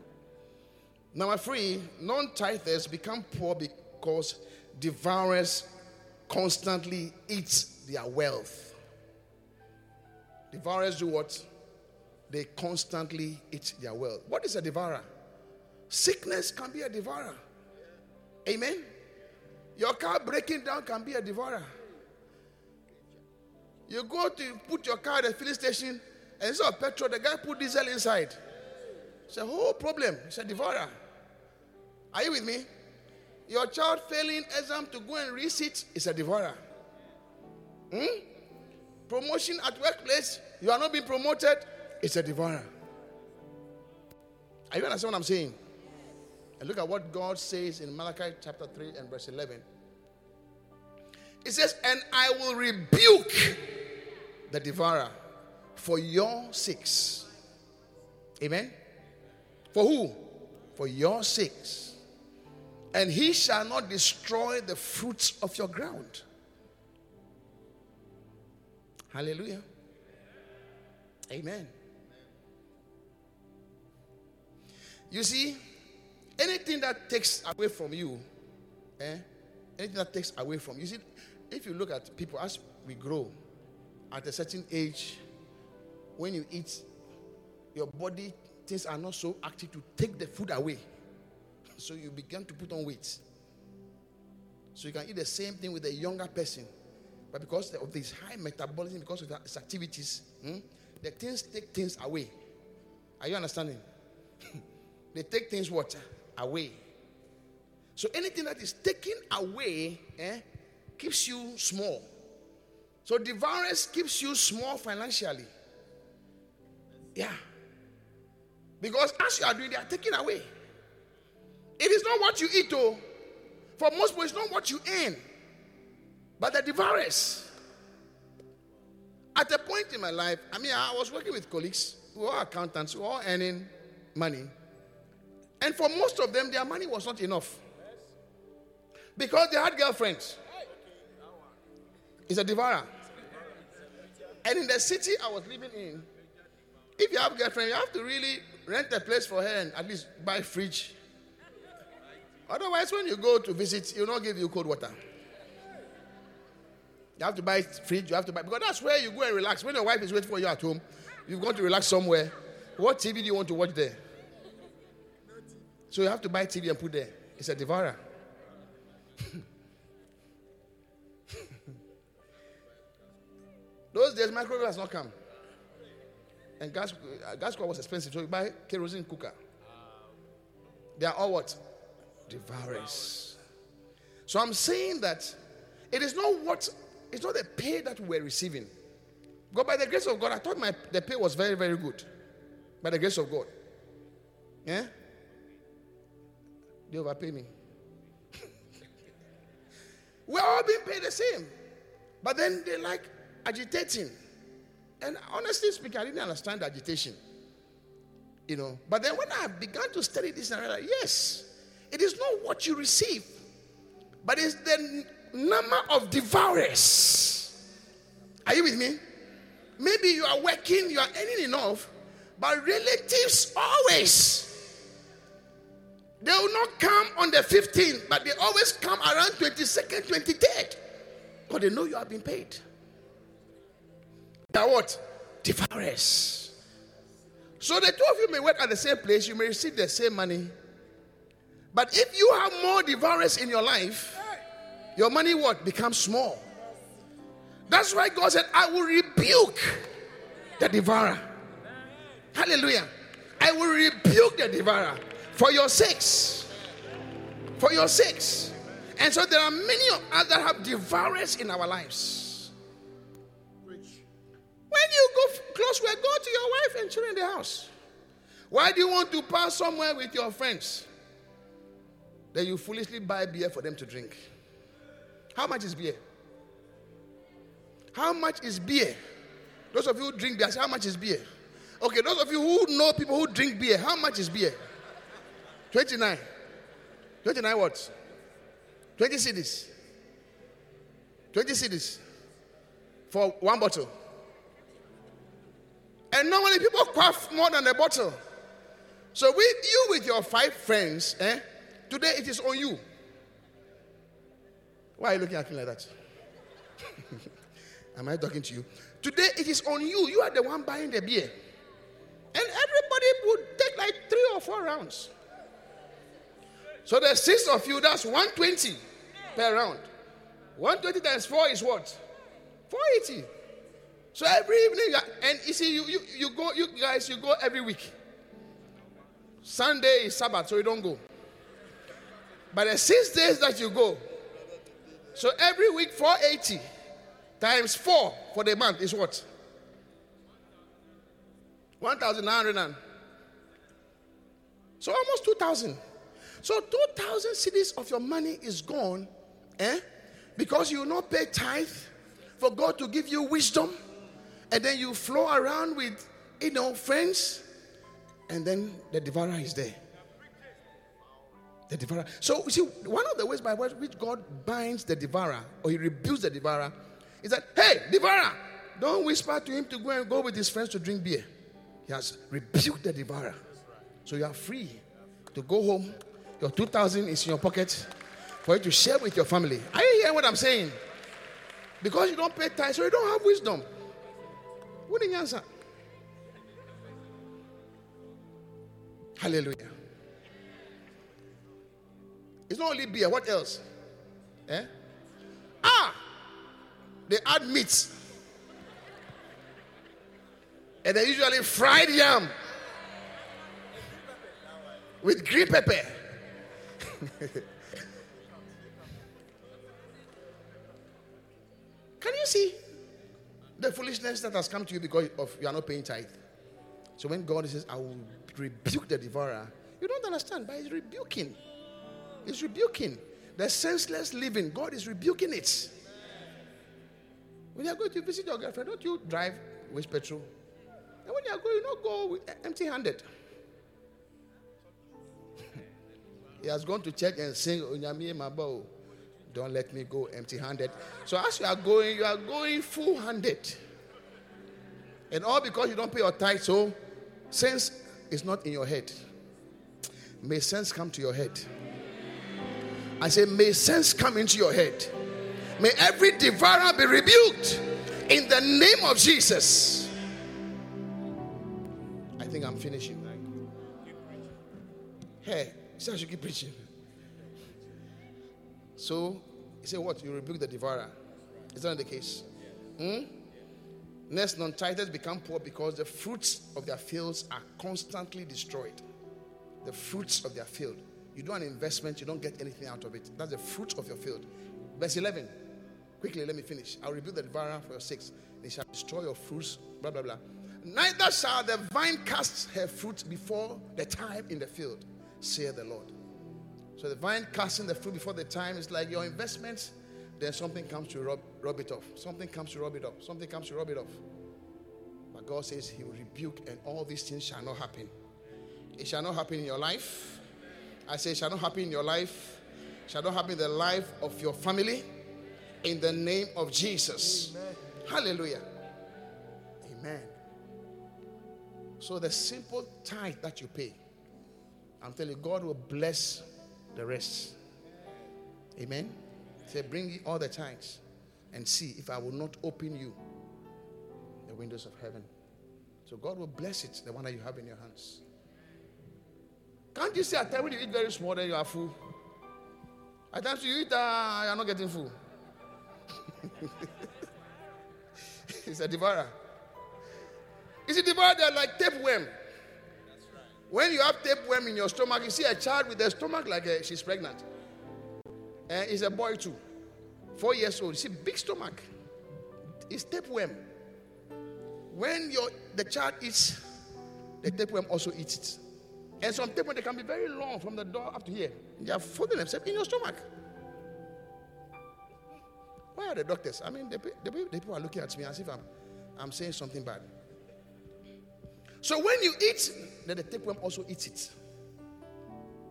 Speaker 3: Number three, non-tithers become poor because devourers constantly eat their wealth. Devourers do what? They constantly eat their wealth. What is a devourer? Sickness can be a devourer. Amen. Your car breaking down can be a devourer. You go to put your car at a filling station and instead of petrol, the guy put diesel inside. It's a whole problem. It's a devourer. Are you with me? Your child failing exam to go and resit is a devourer. Hmm? Promotion at workplace, you are not being promoted, it's a devourer. Are you understand what I'm saying? And look at what God says in Malachi chapter 3 and verse 11. It says, And I will rebuke the devourer for your sakes. Amen. For who? For your sakes. And he shall not destroy the fruits of your ground. Hallelujah. Amen. You see, anything that takes away from you, eh? Anything that takes away from you. See, if you look at people as we grow, at a certain age, when you eat, your body things are not so active to take the food away. So you begin to put on weight. So you can eat the same thing with a younger person. But because of this high metabolism, because of his activities, hmm, the things take things away. Are you understanding? they take things what? Away. So anything that is taken away eh, keeps you small. So devourers keeps you small financially. Yeah. Because as you are doing, they are taking away. It is not what you eat, though. For most people, it's not what you earn. But the devourers, at a point in my life, I mean, I was working with colleagues who are accountants, who are earning money. And for most of them, their money was not enough. Because they had girlfriends. It's a devourer. And in the city I was living in, if you have a girlfriend, you have to really rent a place for her and at least buy fridge. Otherwise, when you go to visit, you'll not give you cold water. You have to buy fridge, you have to buy because that's where you go and relax. When your wife is waiting for you at home, you've gone to relax somewhere. What TV do you want to watch there? So you have to buy TV and put there. It's a devourer. Those days, microwave has not come. And gas, uh, gas cooker was expensive, so you buy kerosene cooker. They are all what? Devourers. So I'm saying that it is not what, it's not the pay that we're receiving. God, by the grace of God, I thought my the pay was very, very good. By the grace of God. Yeah? They overpay me. We're all being paid the same. But then they like agitating. And honestly speaking, I didn't understand agitation. You know. But then when I began to study this, and I realized, yes, it is not what you receive, but it's the number of devourers. Are you with me? Maybe you are working, you are earning enough, but relatives always. They will not come on the 15th, but they always come around 22nd, 23rd. Because they know you have been paid. They are what? Devourers. So the two of you may work at the same place, you may receive the same money. But if you have more devourers in your life, your money what? Becomes small. That's why God said, I will rebuke the devourer. Hallelujah. I will rebuke the devourer for your sakes. For your sakes. And so there are many of us that have devourers in our lives. When you go close where, go to your wife and children in the house. Why do you want to pass somewhere with your friends? Then you foolishly buy beer for them to drink. How much is beer? How much is beer? Those of you who drink beer, how much is beer? Okay, those of you who know people who drink beer, how much is beer? 29. 29 what? 20 cedis. 20 cedis for one bottle. And normally people quaff more than a bottle. So with you with your five friends, eh? Today it is on you. Why are you looking at me like that? Am I talking to you? Today it is on you. You are the one buying the beer. And everybody would take like three or four rounds. So there's six of you, that's 120 per round. 120 times 4 is what? 480. So every evening, and you see, you, you, you go, you guys, you go every week. Sunday is Sabbath, so you don't go. But the six days that you go, so every week 480 times 4 for the month is what? 1,900 and so almost 2,000. So 2,000 cedis of your money is gone, eh? Because you will not pay tithe for God to give you wisdom, and then you flow around with, you know, friends, and then the devourer is there. The devourer. So, you see, one of the ways by which God binds the devourer or he rebukes the devourer is that, hey, devourer, don't whisper to him to go and go with his friends to drink beer. He has rebuked the devourer. So you are free to go home your 2000 is in your pocket for you to share with your family. Are you hearing what I'm saying? Because you don't pay tithe, so you don't have wisdom. You answer? Hallelujah. It's not only beer, what else? Eh? Ah! They add meat. And they usually fried yam with green pepper. Can you see the foolishness that has come to you because of you are not paying tithe? So when God says, I will rebuke the devourer, you don't understand, but he's rebuking. He's rebuking. The senseless living, God is rebuking it. When you're going to visit your girlfriend, don't you drive with petrol? And when you're going, you don't go eh, empty handed. He has gone to church and sing. Don't let me go empty handed. So as you are going, you are going full handed. And all because you don't pay your tithe, so sense is not in your head. May sense come to your head. I say, may sense come into your head. May every devourer be rebuked in the name of Jesus. I think I'm finishing. Hey, so I should keep preaching. So, he said, What? You rebuke the devourer. Is that the case? Hmm? Next, non tithers become poor because the fruits of their fields are constantly destroyed. The fruits of their field. You do an investment, you don't get anything out of it. That's the fruit of your field. Verse 11. Quickly, let me finish. I'll rebuke the devourer for your sakes. They shall destroy your fruits, blah, blah, blah. Neither shall the vine cast her fruit before the time in the field, saith the Lord. So the vine casting the fruit before the time is like your investments, then something comes to rob it off. Something comes to rob it off. Something comes to rob it off. But God says He will rebuke, and all these things shall not happen. It shall not happen in your life. I say, shall not happen in your life. Shall not happen in the life of your family. In the name of Jesus. Amen. Hallelujah. Amen. So the simple tithe that you pay, I'm telling you, God will bless the rest. Amen. Say, bring all the tithes and see if I will not open you the windows of heaven. So God will bless it, the one that you have in your hands. Can't you see at times when you eat very small, then you are full? At times you eat, uh, you're not getting full. it's a devourer. It's a devourer, they're like tapeworm. When you have tapeworm in your stomach, you see a child with a stomach like a, she's pregnant. And it's a boy too. Four years old. You see, big stomach. It's tapeworm. When your the child eats, the tapeworm also eats it. And some tapeworm they can be very long from the door up to here. They are folding themselves in your stomach. Why are the doctors? I mean, the, the, the people are looking at me as if I'm, I'm saying something bad. So when you eat, then the tapeworm also eats it.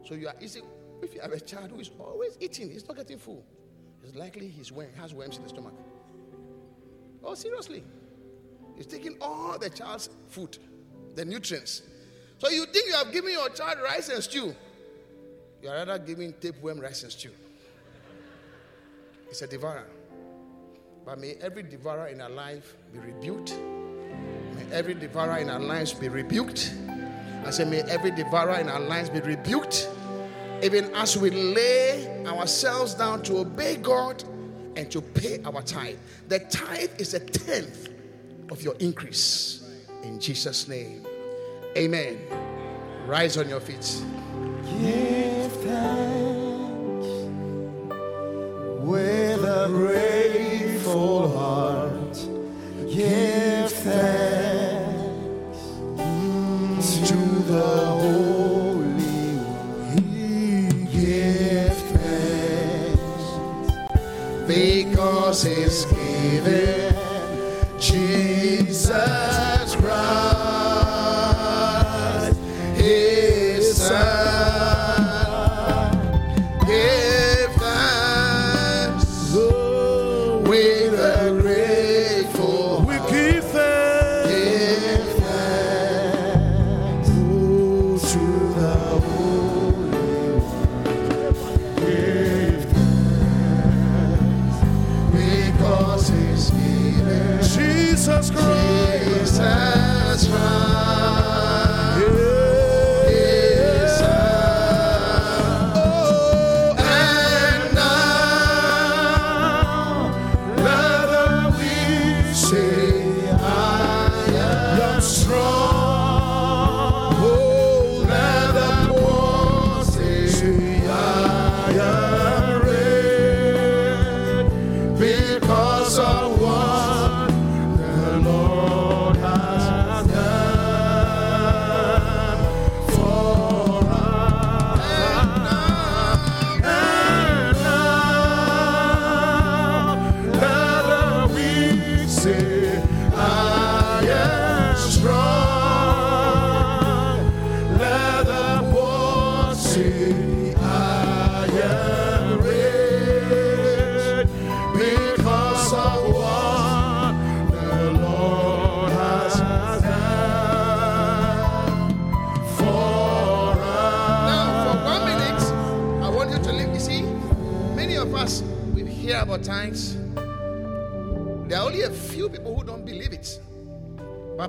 Speaker 3: So you are eating. If you have a child who is always eating, he's not getting full. It's likely he's has worms in the stomach. Oh, seriously. He's taking all the child's food, the nutrients. So you think you have given your child rice and stew. You are rather giving tapeworm rice and stew. It's a devourer. But may every devourer in our life be rebuked May every devourer in our lives be rebuked. I say, may every devourer in our lives be rebuked. Even as we lay ourselves down to obey God and to pay our tithe. The tithe is a tenth of your increase. In Jesus' name. Amen. Rise on your feet.
Speaker 4: Give thanks with a grateful heart. Give thanks.
Speaker 3: Mm,
Speaker 4: to the Holy One. Give thanks
Speaker 3: because he's given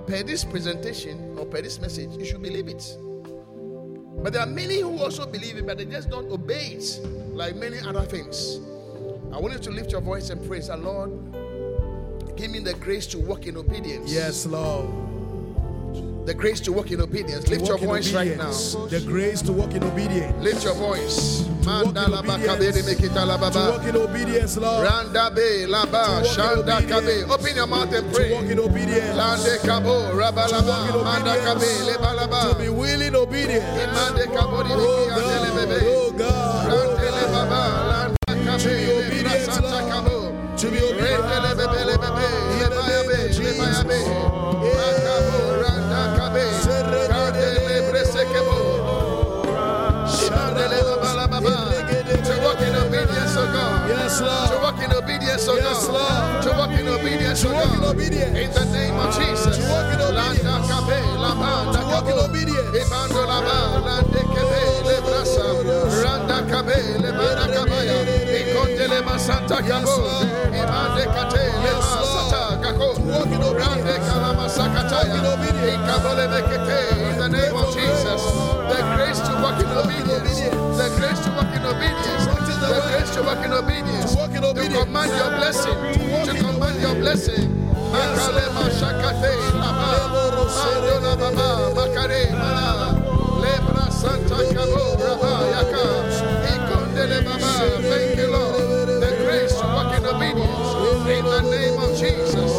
Speaker 3: Per this presentation or per this message, you should believe it. But there are many who also believe it, but they just don't obey it, like many other things. I want you to lift your voice and praise the Lord. Give me the grace to walk in obedience.
Speaker 2: Yes, Lord.
Speaker 3: The grace to walk in obedience. Lift your voice right now.
Speaker 2: The grace to walk in obedience.
Speaker 3: Lift your voice.
Speaker 2: walk in
Speaker 3: Mandala bakabere
Speaker 2: obedience.
Speaker 3: mekitala
Speaker 2: To walk in obedience, Lord.
Speaker 3: Randa be laba
Speaker 2: To walk in
Speaker 3: shanda kabe.
Speaker 2: obedience.
Speaker 3: Open your mouth and
Speaker 2: To walk in
Speaker 3: pray.
Speaker 2: obedience.
Speaker 3: Lande kabo
Speaker 2: To
Speaker 3: rabalaba
Speaker 2: walk in
Speaker 3: manda kabe
Speaker 2: obedience. To be willing obedience.
Speaker 3: Imande kabo di
Speaker 2: Oh
Speaker 3: biki andele
Speaker 2: God,
Speaker 3: bebe.
Speaker 2: oh God,
Speaker 3: Randele baba landa
Speaker 2: To be obedient, Lord. To be obedient.
Speaker 3: God.
Speaker 2: Yes,
Speaker 3: To walk in obedience, oh
Speaker 2: Yes,
Speaker 3: God.
Speaker 2: Lord.
Speaker 3: To walk in obedience,
Speaker 2: To
Speaker 3: oh
Speaker 2: walk in
Speaker 3: God.
Speaker 2: obedience.
Speaker 3: In the name of Jesus.
Speaker 2: To walk in obedience.
Speaker 3: Landa kabe, lamba,
Speaker 2: To walk in obedience.
Speaker 3: Ibando laba, lande kebe, lebrasa. Randa kabe, lebanda kabaya. Ikonde leba santa kabo.
Speaker 2: Lord.
Speaker 3: Ibande kate, leba
Speaker 2: Lord.
Speaker 3: sata kako.
Speaker 2: walk in obedience.
Speaker 3: Rande kalama sakataya.
Speaker 2: To in obedience.
Speaker 3: To walk in To obedience. command your blessing.
Speaker 2: walk
Speaker 3: To command your blessing. Makale mashakate laba. Mando la makare mala. Lebra santa kabo raba yaka. Ikondele baba. Thank you Lord. The grace to walk in obedience. In the name of Jesus.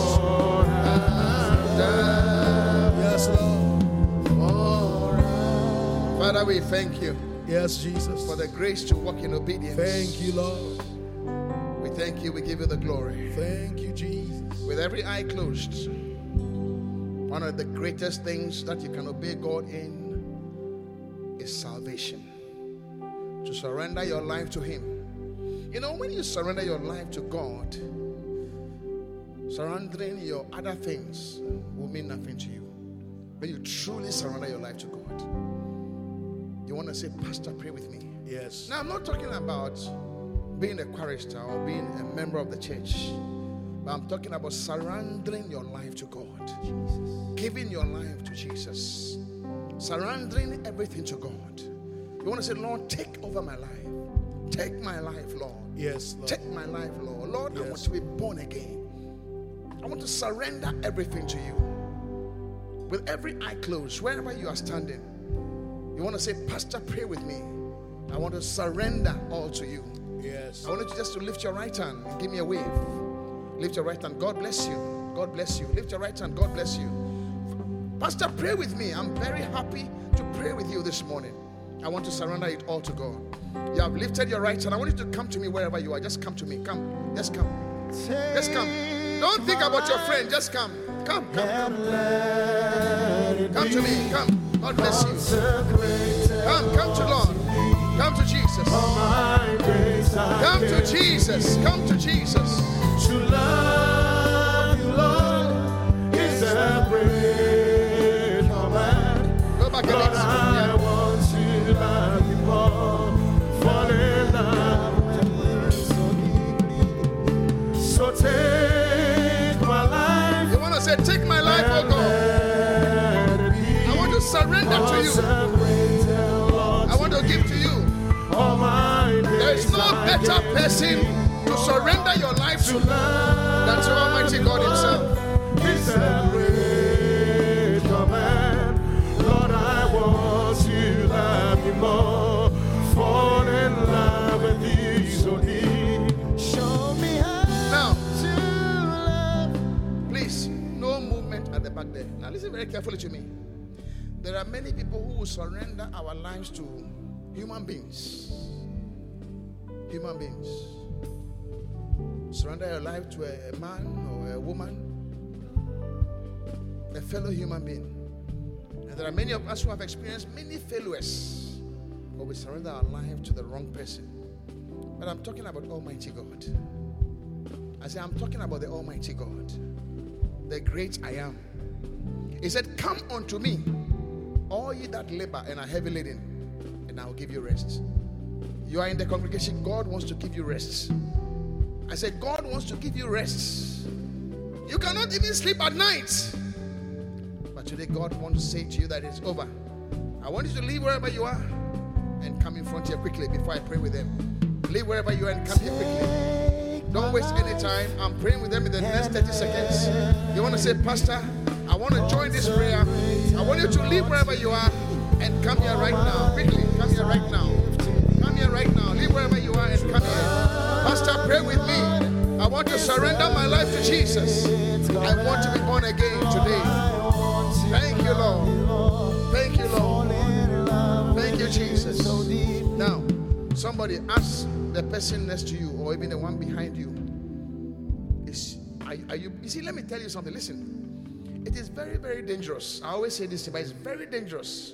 Speaker 2: Yes, Lord.
Speaker 3: Father, we thank you
Speaker 2: Yes, Jesus.
Speaker 3: for the grace to walk in obedience.
Speaker 2: Thank you, Lord.
Speaker 3: We you. We give you the glory.
Speaker 2: Thank you, Jesus.
Speaker 3: With every eye closed, one of the greatest things that you can obey God in is salvation. To surrender your life to Him. You know, when you surrender your life to God, surrendering your other things will mean nothing to you. When you truly surrender your life to God, you want to say, Pastor, pray with me.
Speaker 2: Yes.
Speaker 3: Now, I'm not talking about being a chorister or being a member of the church, but I'm talking about surrendering your life to God, giving your life to Jesus, surrendering everything to God. You want to say, Lord, take over my life. Take my life, Lord.
Speaker 2: Yes, Lord.
Speaker 3: Take my life, Lord. Lord, I want to be born again. I want to surrender everything to you. With every eye closed, wherever you are standing, you want to say, Pastor, pray with me. I want to surrender all to you.
Speaker 2: Yes.
Speaker 3: I want you just to lift your right hand and give me a wave. Lift your right hand. God bless you. God bless you. Lift your right hand. God bless you. Pastor, pray with me. I'm very happy to pray with you this morning. I want to surrender it all to God. You have lifted your right hand. I want you to come to me wherever you are. Just come to me. Come. Just come. Just come. Don't think about your friend. Just come. Come. Come. Come to me. Come. God bless you. Come. Come to Lord. Come to Jesus. Come to Jesus. Come to Jesus.
Speaker 4: To love you, Lord, is a great command.
Speaker 3: Go back a
Speaker 4: Lord,
Speaker 3: bit.
Speaker 4: I want to love you more, fall in love. So take my life,
Speaker 3: You want to say, Take my life, oh God.
Speaker 4: let it be
Speaker 3: I want to surrender to you. Better person to surrender your life
Speaker 4: to love
Speaker 3: than to Almighty God Himself.
Speaker 4: It's a great command. Lord, I want to love you more. Fall in love with you so deep. Show me how
Speaker 3: Now, please, no movement at the back there. Now, listen very carefully to me. There are many people who will surrender our lives to human beings. Human beings. Surrender your life to a, a man or a woman, a fellow human being. And there are many of us who have experienced many failures, but we surrender our life to the wrong person. But I'm talking about Almighty God. I say, I'm talking about the Almighty God, the great I am. He said, Come unto me, all ye that labor and are heavy laden, and I will give you rest. You are in the congregation, God wants to give you rest. I said, God wants to give you rest. You cannot even sleep at night. But today, God wants to say to you that it's over. I want you to leave wherever you are and come in front here quickly before I pray with them. Leave wherever you are and come here quickly. Don't waste any time. I'm praying with them in the next 30 seconds. You want to say, Pastor, I want to join this prayer. I want you to leave wherever you are and come here right now. Quickly, come here right now. Come here right now. Leave wherever you are and come here. Pastor, pray with me. I want to surrender my life to Jesus. I want to be born again today. Thank you, Lord. Thank you, Lord. Thank you, Jesus. Now, somebody ask the person next to you or even the one behind you. Is are, are you you see, let me tell you something. Listen, it is very, very dangerous. I always say this, but it's very dangerous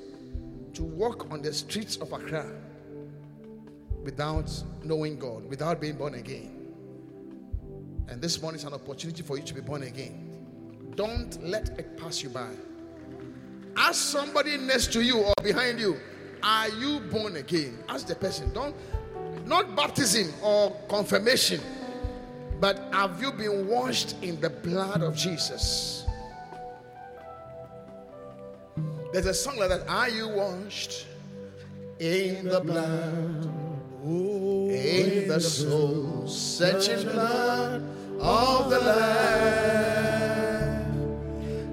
Speaker 3: to walk on the streets of Accra without knowing God, without being born again. And this morning is an opportunity for you to be born again. Don't let it pass you by. Ask somebody next to you or behind you, are you born again? Ask the person. Don't not baptism or confirmation, but have you been washed in the blood of Jesus? There's a song like that. Are you washed in the blood? In the soul, searching blood of the Lamb.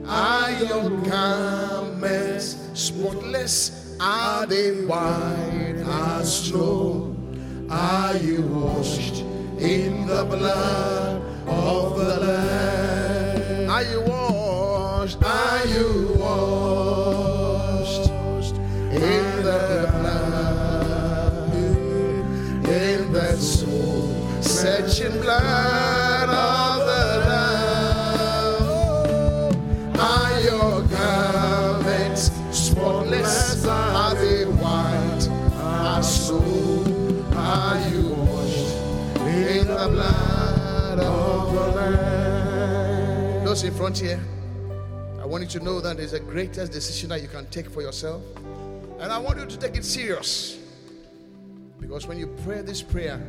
Speaker 3: Are your garments spotless? Are they white as snow? Are you washed in the blood of the Lamb? Are you washed? Are you searching blood of the Lamb. Are your garments spotless? Are they white as snow? Are you washed in the blood of the Lamb? Those in front here, I want you to know that it's the greatest decision that you can take for yourself. And I want you to take it serious. Because when you pray this prayer,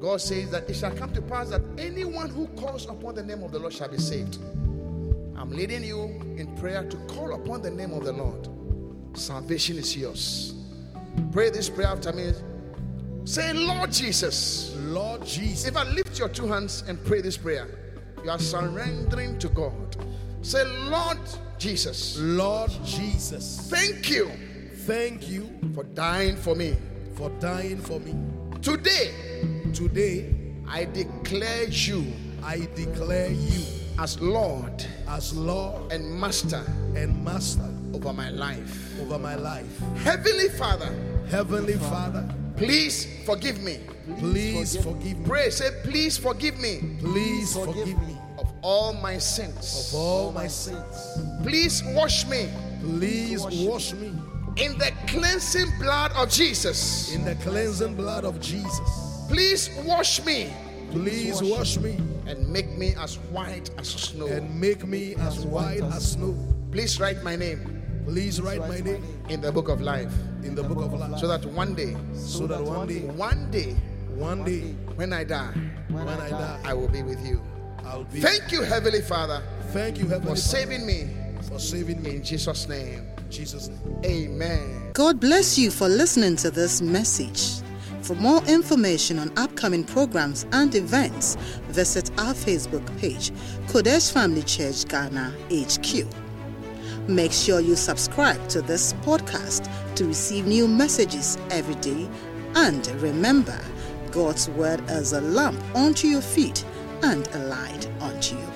Speaker 3: God says that it shall come to pass that anyone who calls upon the name of the Lord shall be saved. I'm leading you in prayer to call upon the name of the Lord. Salvation is yours. Pray this prayer after me. Say, Lord Jesus.
Speaker 2: Lord Jesus.
Speaker 3: If I lift your two hands and pray this prayer, you are surrendering to God. Say, Lord Jesus,
Speaker 2: Lord Jesus.
Speaker 3: thank you
Speaker 2: Thank you
Speaker 3: for dying for me.
Speaker 2: for dying for me.
Speaker 3: Today,
Speaker 2: Today,
Speaker 3: I declare you
Speaker 2: I declare you
Speaker 3: as Lord
Speaker 2: as Lord
Speaker 3: and Master
Speaker 2: and Master
Speaker 3: over my life.
Speaker 2: over my life.
Speaker 3: Heavenly Father,
Speaker 2: Heavenly Father,
Speaker 3: please forgive me.
Speaker 2: please forgive me.
Speaker 3: Pray, say, please forgive me
Speaker 2: Please forgive me
Speaker 3: of all my sins.
Speaker 2: of all my sins.
Speaker 3: Please wash me
Speaker 2: Please wash me
Speaker 3: in the cleansing blood of Jesus.
Speaker 2: in the cleansing blood of Jesus.
Speaker 3: Please wash me
Speaker 2: Please wash me
Speaker 3: and make me as white as snow.
Speaker 2: and make me as white as snow.
Speaker 3: Please write my name
Speaker 2: Please write my name
Speaker 3: in the book of life
Speaker 2: in the book of life
Speaker 3: so that one day,
Speaker 2: so that one day,
Speaker 3: one day,
Speaker 2: one day,
Speaker 3: when I die,
Speaker 2: when I die,
Speaker 3: I will be with you.
Speaker 2: I'll be.
Speaker 3: Thank you, Heavenly Father,
Speaker 2: Thank you, Heavenly
Speaker 3: for
Speaker 2: Father,
Speaker 3: saving me
Speaker 2: for saving me.
Speaker 3: in Jesus' name.
Speaker 2: Jesus' name.
Speaker 3: Amen.
Speaker 1: God bless you for listening to this message. For more information on upcoming programs and events, visit our Facebook page, Qodesh Family Church Ghana HQ. Make sure you subscribe to this podcast to receive new messages every day. And remember, God's word is a lamp unto your feet and a light unto your.